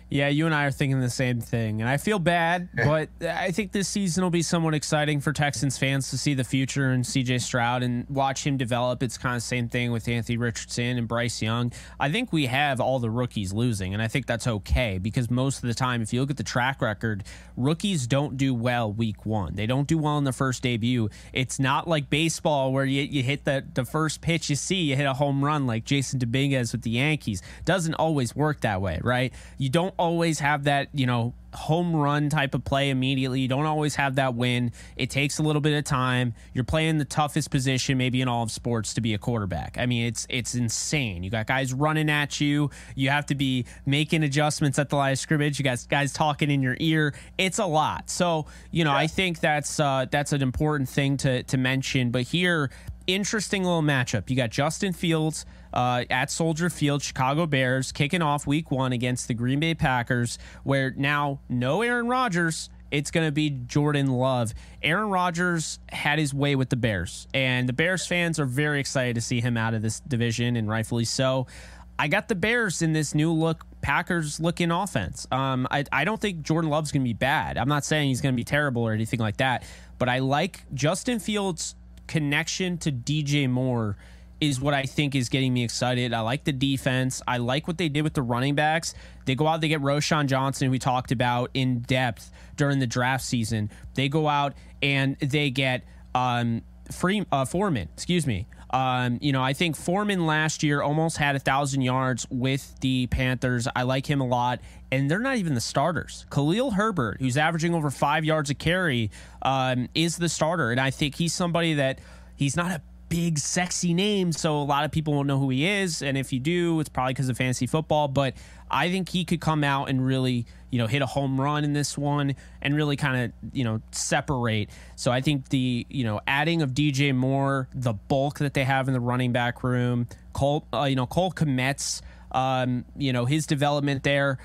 Yeah, you and I are thinking the same thing. And I feel bad, but I think this season will be somewhat exciting for Texans fans to see the future and CJ Stroud and watch him develop. It's kind of the same thing with Anthony Richardson and Bryce Young. I think we have all the rookies losing, and I think that's okay because most of the time, if you look at the track record, rookies don't do well week one. They don't do well in the first debut. It's not like baseball where you, you hit the, the first pitch you see, you hit a home run like Jasson Dominguez with the Yankees. Doesn't always work that way, right? You don't always have that, you know, home run type of play immediately. You don't always have that win. It takes a little bit of time. You're playing the toughest position maybe in all of sports to be a quarterback. I mean, it's it's insane. You got guys running at you. You have to be making adjustments at the line of scrimmage. You got guys talking in your ear. It's a lot. So, you know, yeah. I think that's uh, that's an important thing to to mention. But here, interesting little matchup. You got Justin Fields uh, at Soldier Field, Chicago Bears kicking off week one against the Green Bay Packers, where now no Aaron Rodgers. It's going to be Jordan Love. Aaron Rodgers had his way with the Bears, and the Bears fans are very excited to see him out of this division, and rightfully so. I got the Bears in this new look Packers looking offense. Um, I, I don't think Jordan Love's going to be bad. I'm not saying he's going to be terrible or anything like that, but I like Justin Fields' connection to DJ Moore is what I think is getting me excited. I like the defense. I like what they did with the running backs. They go out, they get Roschon Johnson, who we talked about in depth during the draft season. They go out and they get um, Free uh, Foreman, excuse me. Um, you know, I think Foreman last year almost had a thousand yards with the Panthers. I like him a lot, and they're not even the starters. Khalil Herbert, who's averaging over five yards a carry, um, is the starter, and I think he's somebody that he's not a big, sexy name, so a lot of people won't know who he is. And if you do, it's probably because of fantasy football. But I think he could come out and really, you know, hit a home run in this one and really kind of, you know, separate. So I think the, you know, adding of DJ Moore, the bulk that they have in the running back room, Cole, uh, you know, Cole Kmet's, um, you know, his development there.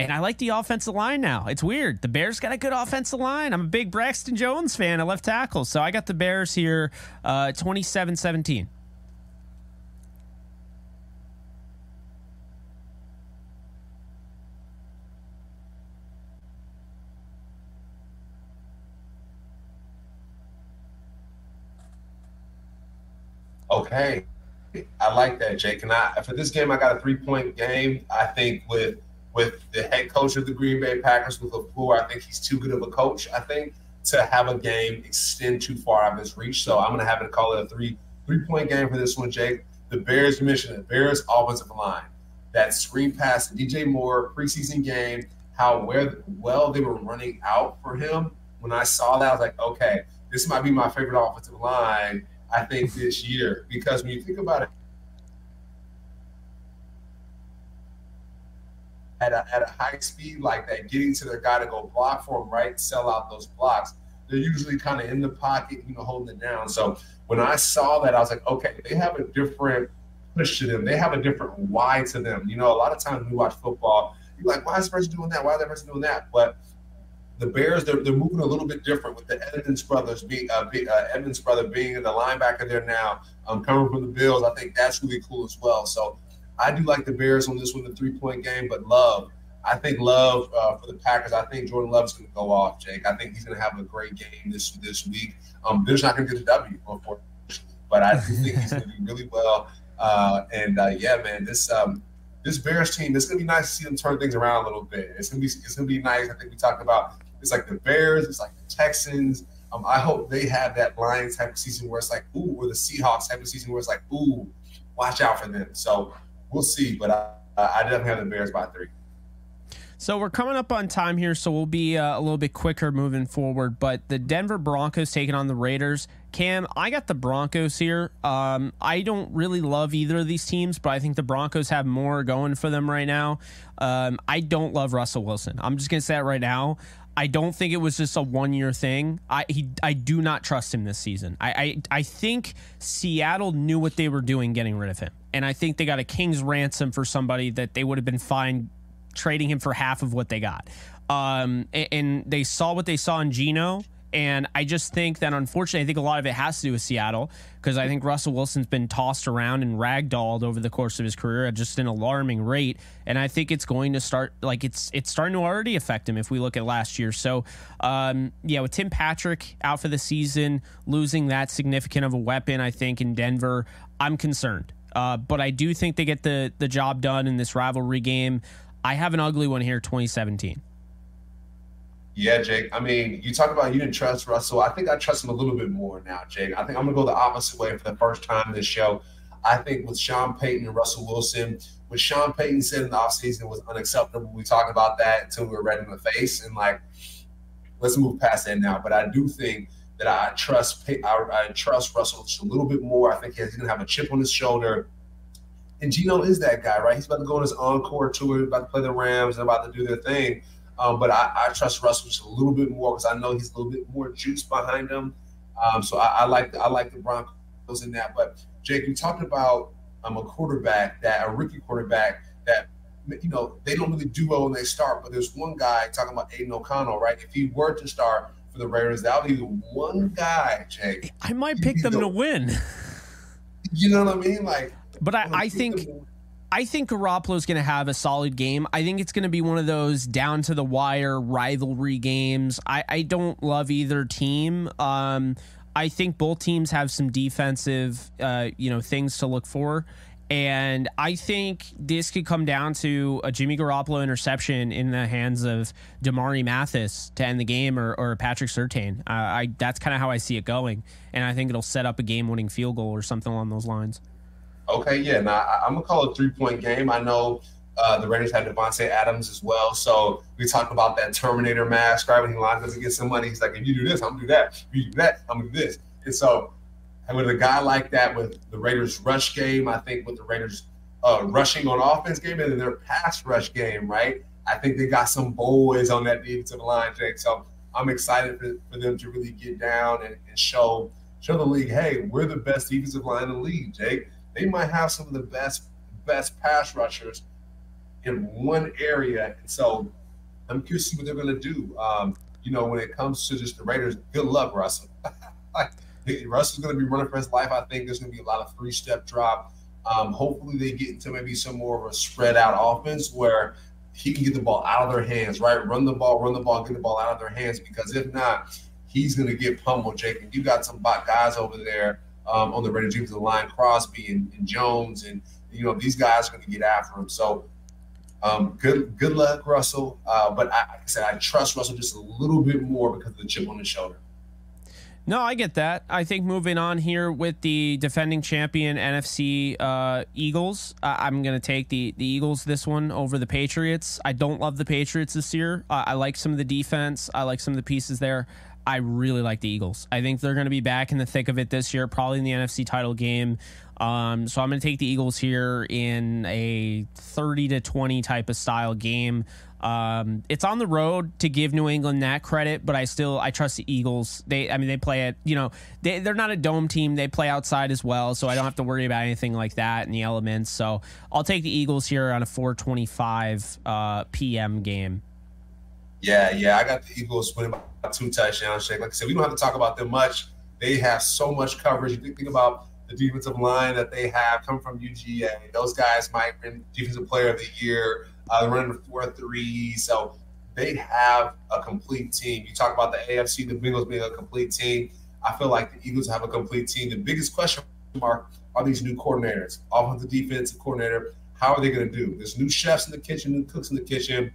And I like the offensive line now. It's weird. The Bears got a good offensive line. I'm a big Braxton Jones fan at left tackle. So I got the Bears here uh, 27 17. Okay. I like that, Jake. And I for this game, I got a three point game. I think with with the head coach of the Green Bay Packers with LaFleur, I think he's too good of a coach. I think to have a game extend too far out of his reach. So I'm going to have to call it a three three point game for this one, Jake. The Bears mission, the Bears offensive line, that screen pass DJ Moore preseason game, how where well they were running out for him. When I saw that, I was like, okay, this might be my favorite offensive line. I think this year because when you think about it, at a, at a high speed like that, getting to their guy to go block for them, right? Sell out those blocks. They're usually kind of in the pocket, you know, holding it down. So when I saw that, I was like, okay, they have a different push to them. They have a different why to them. You know, a lot of times when we watch football, you're like, why is the person doing that? Why is that person doing that? But the Bears, they're, they're moving a little bit different with the Edmunds brothers being uh, uh, Edmunds brother being the linebacker there now, um, coming from the Bills. I think that's really cool as well. So I do like the Bears on this one, the three point game, but Love, I think Love uh, for the Packers. I think Jordan Love is going to go off, Jake. I think he's going to have a great game this this week. Um, Bears not going to get a W, unfortunately, but I do think he's going to do really well. Uh, and uh, yeah, man, this um, this Bears team, it's going to be nice to see them turn things around a little bit. It's going to be it's going to be nice. I think we talked about it's like the Bears, it's like the Texans. Um, I hope they have that Lions type of season where it's like ooh, or the Seahawks type of season where it's like ooh, watch out for them. So we'll see. But I, I definitely have the Bears by three. So we're coming up on time here, so we'll be uh, a little bit quicker moving forward. But the Denver Broncos taking on the Raiders. Cam, I got the Broncos here. Um, I don't really love either of these teams, but I think the Broncos have more going for them right now. Um, I don't love Russell Wilson. I'm just gonna say that right now. I don't think it was just a one year thing. I he I do not trust him this season. I, I I think Seattle knew what they were doing getting rid of him, and I think they got a king's ransom for somebody that they would have been fine trading him for half of what they got. Um, and, and they saw what they saw in Geno, and I just think that unfortunately, I think a lot of it has to do with Seattle because I think Russell Wilson's been tossed around and ragdolled over the course of his career at just an alarming rate. And I think it's going to start like it's it's starting to already affect him if we look at last year. So um, yeah, with Tim Patrick out for the season, losing that significant of a weapon, I think in Denver, I'm concerned. Uh, but I do think they get the the job done in this rivalry game. I have an ugly one here, 2017. Yeah, Jake. I mean, you talk about you didn't trust Russell. I think I trust him a little bit more now, Jake. I think I'm gonna go the opposite way for the first time in this show. I think with Sean Payton and Russell Wilson, what Sean Payton said in the offseason was unacceptable. We talked about that until we were red in the face. And like, let's move past that now. But I do think that I trust I, I trust Russell just a little bit more. I think he's gonna have a chip on his shoulder. And Geno is that guy, right? He's about to go on his encore tour, about to play the Rams, and about to do their thing. Um, but I, I, trust Russell just a little bit more because I know he's a little bit more juice behind him. Um, so I, I, like I like the Broncos in that. But Jake, you talked about um, a quarterback that a rookie quarterback that you know they don't really do well when they start. But there's one guy talking about Aidan O'Connell, right? If he were to start for the Raiders, that would be the one guy, Jake. I might pick them the, to win. You know what I mean? Like, but I, I think. I think Garoppolo's going to have a solid game. I think it's going to be one of those down to the wire rivalry games. I, I don't love either team. Um, I think both teams have some defensive, uh, you know, things to look for. And I think this could come down to a Jimmy Garoppolo interception in the hands of Damarri Mathis to end the game or, or Patrick Surtain. Uh, I that's kind of how I see it going, and I think it'll set up a game-winning field goal or something along those lines. Okay, yeah. Now I, am gonna call it a three-point game. I know uh, the Raiders had Davante Adams as well, so we talked about that Terminator mask. Right when he lines up to get some money, he's like, "If you do this, I'm gonna do that. If you do that, I'm gonna do this." And so and with a guy like that, with the Raiders' rush game, I think with the Raiders' uh, rushing on offense game and their pass rush game, right? I think they got some boys on that defensive line, Jake. So I'm excited for, for them to really get down and, and show show the league, hey, we're the best defensive line in the league, Jake. They might have some of the best best pass rushers in one area, and so I'm curious to see what they're going to do. Um, you know, when it comes to just the Raiders, good luck, Russell. Russ is going to be running for his life. I think there's going to be a lot of three step drop. Um, hopefully, they get into maybe some more of a spread out offense where he can get the ball out of their hands, right? Run the ball, run the ball, get the ball out of their hands. Because if not, he's going to get pummeled, Jake. And you got some guys over there um, on the Raiders defensive line, Crosby and, and, Jones, and you know these guys are going to get after him. So. Um, good good luck, Russell. Uh, but I, like I said, I trust Russell just a little bit more because of the chip on his shoulder. No, I get that. I think moving on here with the defending champion NFC uh, Eagles, uh, I'm going to take the, the Eagles this one over the Patriots. I don't love the Patriots this year. Uh, I like some of the defense, I like some of the pieces there. I really like the Eagles. I think they're going to be back in the thick of it this year, probably in the NFC title game. Um, so I'm going to take the Eagles here in a 30 to 20 type of style game. Um, it's on the road to give New England that credit, but I still I trust the Eagles. They I mean they play it, you know, they they're not a dome team. They play outside as well, so I don't have to worry about anything like that and the elements. So I'll take the Eagles here on a 4:25 uh, p.m. game. Yeah, yeah, I got the Eagles winning two touchdowns. Shake. Like I said, we don't have to talk about them much. They have so much coverage. You think about the defensive line that they have come from UGA. Those guys might win Defensive Player of the Year. Uh, running four three, so they have a complete team. You talk about the AFC, the Bengals being a complete team. I feel like the Eagles have a complete team. The biggest question mark are these new coordinators, offensive defensive coordinator. How are they going to do? There's new chefs in the kitchen, new cooks in the kitchen.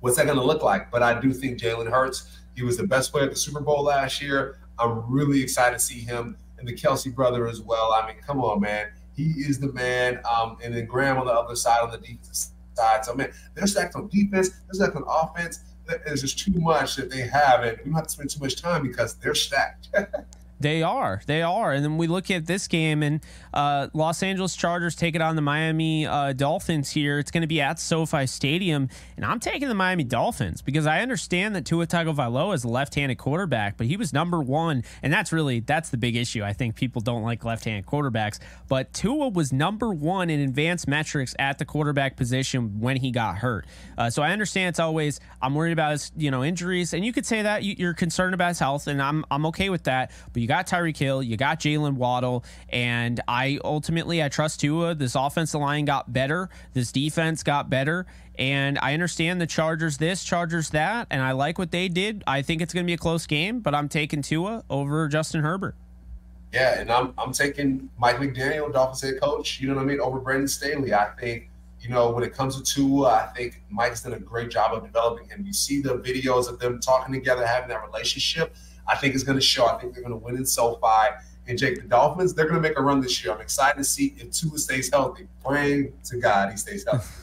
What's that going to look like? But I do think Jalen Hurts, he was the best player at the Super Bowl last year. I'm really excited to see him and the Kelce brother as well. I mean, come on, man. He is the man. Um, and then Graham on the other side on the defense side. So man, they're stacked on defense, they're stacked on offense. There's just too much that they have, and we don't have to spend too much time because they're stacked. They are. They are. And then we look at this game, and uh, Los Angeles Chargers take it on the Miami uh, Dolphins here. It's going to be at SoFi Stadium, and I'm taking the Miami Dolphins because I understand that Tua Tagovailoa is a left-handed quarterback, but he was number one, and that's really that's the big issue. I think people don't like left-handed quarterbacks, but Tua was number one in advanced metrics at the quarterback position when he got hurt. Uh, so I understand it's always I'm worried about his you know injuries, and you could say that you're concerned about his health, and I'm I'm okay with that, but you got Tyreek Hill, you got Jaylen Waddle, and I ultimately I trust Tua. This offensive line got better, this defense got better, and I understand the Chargers this, Chargers that, and I like what they did. I think it's going to be a close game, but I'm taking Tua over Justin Herbert. Yeah, and I'm I'm taking Mike McDaniel, Dolphins head coach. You know what I mean over Brandon Staley. I think you know, when it comes to Tua, I think Mike's done a great job of developing him. You see the videos of them talking together, having that relationship. I think it's going to show. I think they're going to win in SoFi. And Jake, the Dolphins, they're going to make a run this year. I'm excited to see if Tua stays healthy. Praying to God he stays healthy.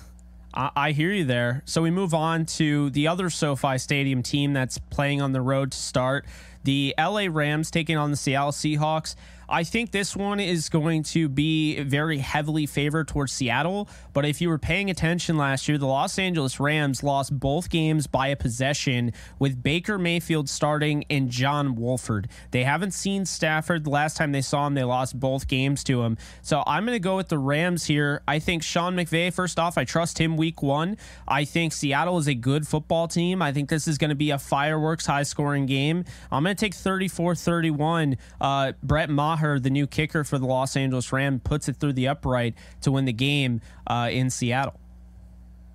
I hear you there. So we move on to the other SoFi Stadium team that's playing on the road to start. The LA Rams taking on the Seattle Seahawks. I think this one is going to be very heavily favored towards Seattle. But if you were paying attention last year, the Los Angeles Rams lost both games by a possession with Baker Mayfield starting and John Wolford. They haven't seen Stafford. The last time they saw him, they lost both games to him. So I'm going to go with the Rams here. I think Sean McVay, first off, I trust him week one. I think Seattle is a good football team. I think this is going to be a fireworks high scoring game. I'm going to take 34 31. Uh, Brett Maher Maher, the new kicker for the Los Angeles Rams, puts it through the upright to win the game uh, in Seattle.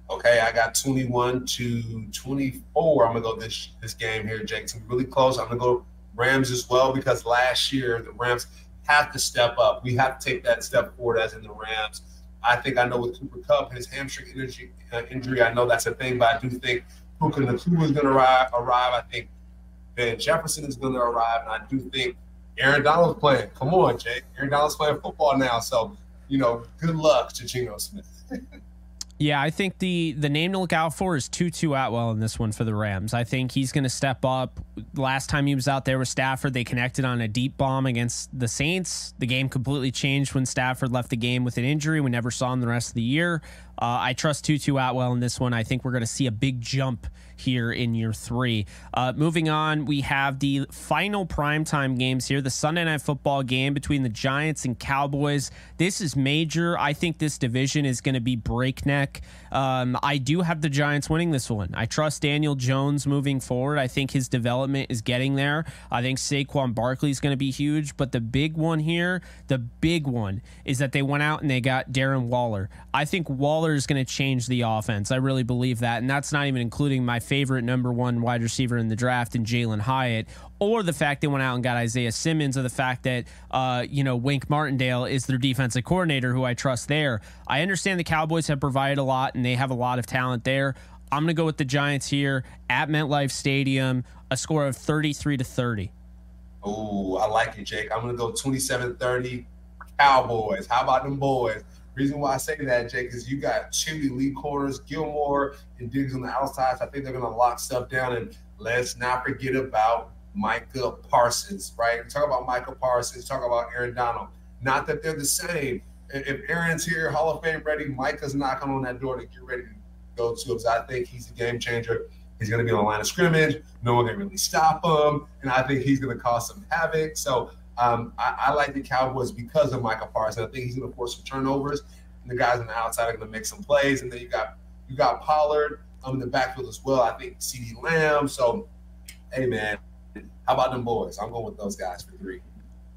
Okay, I got 21 to 24. I'm gonna go this this game here, Jake. It's really close. I'm gonna go Rams as well because last year the Rams have to step up. We have to take that step forward as in the Rams. I think I know with Cooper Kupp, his hamstring injury, uh, injury, I know that's a thing, but I do think Puka Nacua is going to arrive, arrive. I think Van Jefferson is going to arrive, and I do think Aaron Donald's playing. Come on, Jake. Aaron Donald's playing football now, so you know, good luck to Geno Smith. Yeah, I think the the name to look out for is Tutu Atwell in this one for the Rams. I think he's going to step up. Last time he was out there with Stafford, they connected on a deep bomb against the Saints. The game completely changed when Stafford left the game with an injury. We never saw him the rest of the year. Uh, I trust Tutu Atwell in this one. I think we're going to see a big jump here in year three. Uh, moving on, we have the final primetime games here the Sunday night football game between the Giants and Cowboys. This is major. I think this division is going to be breakneck. Um, I do have the Giants winning this one. I trust Daniel Jones moving forward. I think his development is getting there. I think Saquon Barkley is going to be huge. But the big one here, the big one, is that they went out and they got Darren Waller. I think Waller is going to change the offense. I really believe that. And that's not even including my favorite number one wide receiver in the draft in Jalin Hyatt, or the fact they went out and got Isaiah Simmons, or the fact that uh, you know Wink Martindale is their defensive coordinator, who I trust there. I understand the Cowboys have provided a lot and they have a lot of talent there. I'm going to go with the Giants here at MetLife Stadium, a score of 33 to 30. Oh, I like it, Jake. I'm going to go 27 30 Cowboys. How about them boys? Reason why I say that, Jake, is you got two elite corners, Gilmore and Diggs on the outside. So I think they're going to lock stuff down. And let's not forget about Micah Parsons, right? Talk about Micah Parsons, talk about Aaron Donald. Not that they're the same. If Aaron's here, Hall of Fame ready, Micah's knocking on that door to get ready to go to because I think he's a game changer. He's going to be on the line of scrimmage. No one can really stop him. And I think he's going to cause some havoc. So um, I, I, like the Cowboys because of Michael Parsons. I think he's going to force some turnovers, and the guys on the outside are going to make some plays. And then you got you got Pollard um, in the backfield as well. I think CeeDee Lamb. So, hey man, how about them boys? I'm going with those guys for three.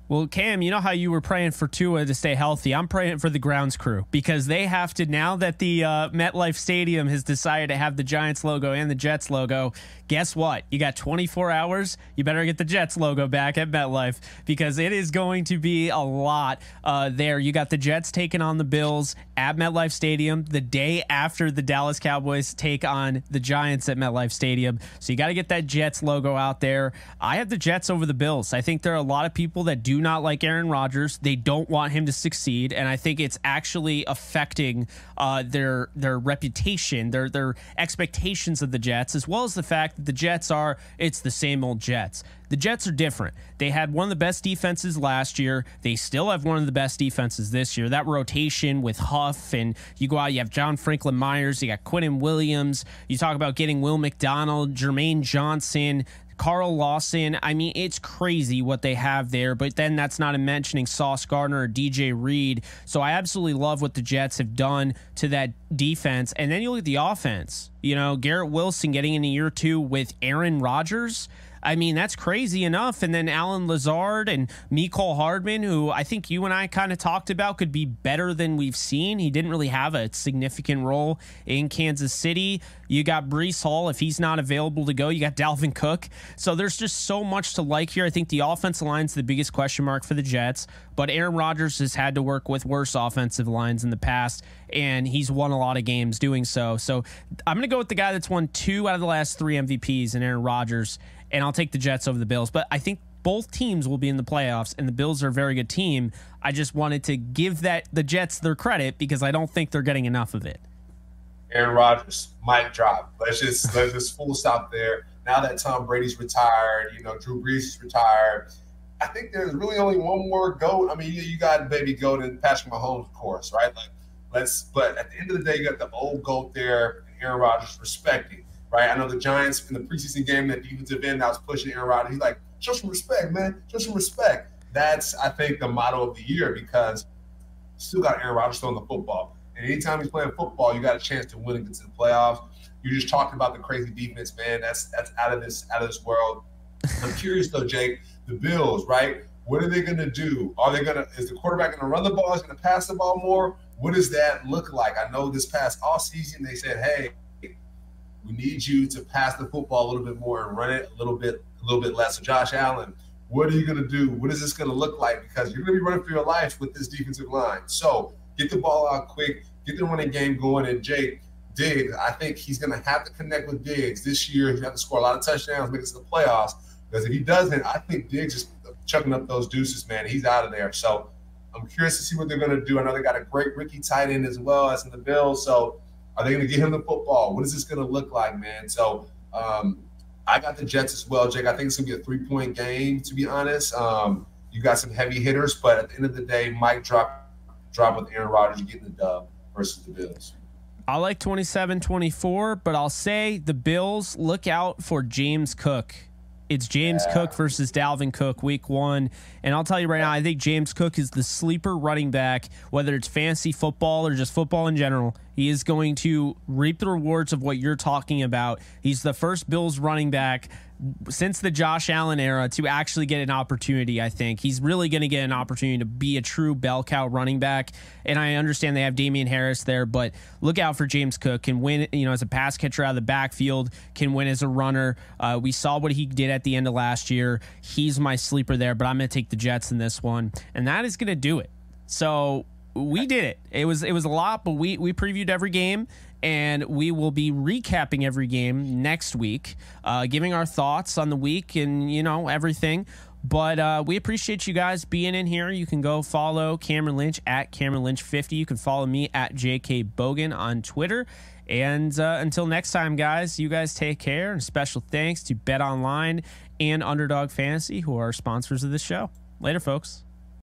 Well, Cam, you know how you were praying for Tua to stay healthy. I'm praying for the grounds crew because they have to now that the uh, MetLife Stadium has decided to have the Giants logo and the Jets logo. Guess what? You got 24 hours. You better get the Jets logo back at MetLife because it is going to be a lot uh, there. You got the Jets taking on the Bills at MetLife Stadium the day after the Dallas Cowboys take on the Giants at MetLife Stadium. So you got to get that Jets logo out there. I have the Jets over the Bills. I think there are a lot of people that do not like Aaron Rodgers. They don't want him to succeed, and I think it's actually affecting uh, their their reputation, their their expectations of the Jets, as well as the fact that the Jets are it's the same old Jets. The Jets are different. They had one of the best defenses last year. They still have one of the best defenses this year. That rotation with Huff and you go out, you have John Franklin Myers, you got Quinnen Williams. You talk about getting Will McDonald, Jermaine Johnson. Carl Lawson. I mean, it's crazy what they have there, but then that's not mentioning Sauce Gardner or DJ Reed. So I absolutely love what the Jets have done to that defense. And then you look at the offense. You know, Garrett Wilson getting in a year two with Aaron Rodgers. I mean, that's crazy enough. And then Allen Lazard and Mecole Hardman, who I think you and I kind of talked about, could be better than we've seen. He didn't really have a significant role in Kansas City. You got Breece Hall. If he's not available to go, you got Dalvin Cook. So there's just so much to like here. I think the offensive line's the biggest question mark for the Jets, but Aaron Rodgers has had to work with worse offensive lines in the past, and he's won a lot of games doing so. So I'm going to go with the guy that's won two out of the last three MVPs, and Aaron Rodgers and I'll take the Jets over the Bills. But I think both teams will be in the playoffs, and the Bills are a very good team. I just wanted to give that the Jets their credit because I don't think they're getting enough of it. Aaron Rodgers might drop. Let's just let's just full stop there. Now that Tom Brady's retired, you know Drew Brees is retired. I think there's really only one more goat. I mean, you, got baby goat and Patrick Mahomes, of course, right? Like, let's. But at the end of the day, you got the old goat there, and Aaron Rodgers respecting right? I know the Giants in the preseason game, that defensive end that was pushing Aaron Rodgers. He's like, show some respect, man. Show some respect. That's, I think, the motto of the year because still got Aaron Rodgers throwing the football. And anytime he's playing football, you got a chance to win and get to the playoffs. You just talking about the crazy defense, man. That's that's out of this out of this world. I'm curious though, Jake. The Bills, right? What are they going to do? Are they going to, is the quarterback going to run the ball? Is going to pass the ball more? What does that look like? I know this past off season they said, hey, we need you to pass the football a little bit more and run it a little bit, a little bit less. So Josh Allen, what are you going to do? What is this going to look like? Because you're going to be running for your life with this defensive line. So get the ball out quick, get the running game going. And Jake Diggs, I think he's going to have to connect with Diggs this year. He's going to score a lot of touchdowns, make it to the playoffs. Because if he doesn't, I think Diggs is chucking up those deuces, man. He's out of there. So I'm curious to see what they're going to do. I know they got a great rookie tight end as well as in the Bills. So are they going to get him the football? What is this going to look like, man? So um, I got the Jets as well, Jake. I think it's going to be a three point game, to be honest. Um, you got some heavy hitters, but at the end of the day, Mike drop drop with Aaron Rodgers getting the dub versus the Bills. I like 27 24, but I'll say the Bills look out for James Cook. It's James yeah. Cook versus Dalvin Cook week one. And I'll tell you right now, I think James Cook is the sleeper running back, whether it's fantasy football or just football in general. He is going to reap the rewards of what you're talking about. He's the first Bills running back since the Josh Allen era to actually get an opportunity. I think he's really going to get an opportunity to be a true bell cow running back. And I understand they have Damien Harris there, but look out for James Cook. Can win, you know, as a pass catcher out of the backfield. Can win as a runner. Uh, we saw what he did at the end of last year. He's my sleeper there, but I'm going to take the Jets in this one, and that is going to do it. So we did it. It was it was a lot, but we we previewed every game and we will be recapping every game next week, uh, giving our thoughts on the week and you know everything. But uh, we appreciate you guys being in here. You can go follow Cameron Lynch at Cameron Lynch 50. You can follow me at JK Bogan on Twitter. And uh, until next time, guys, you guys take care. And special thanks to Bet Online and Underdog Fantasy, who are sponsors of this show. Later, folks.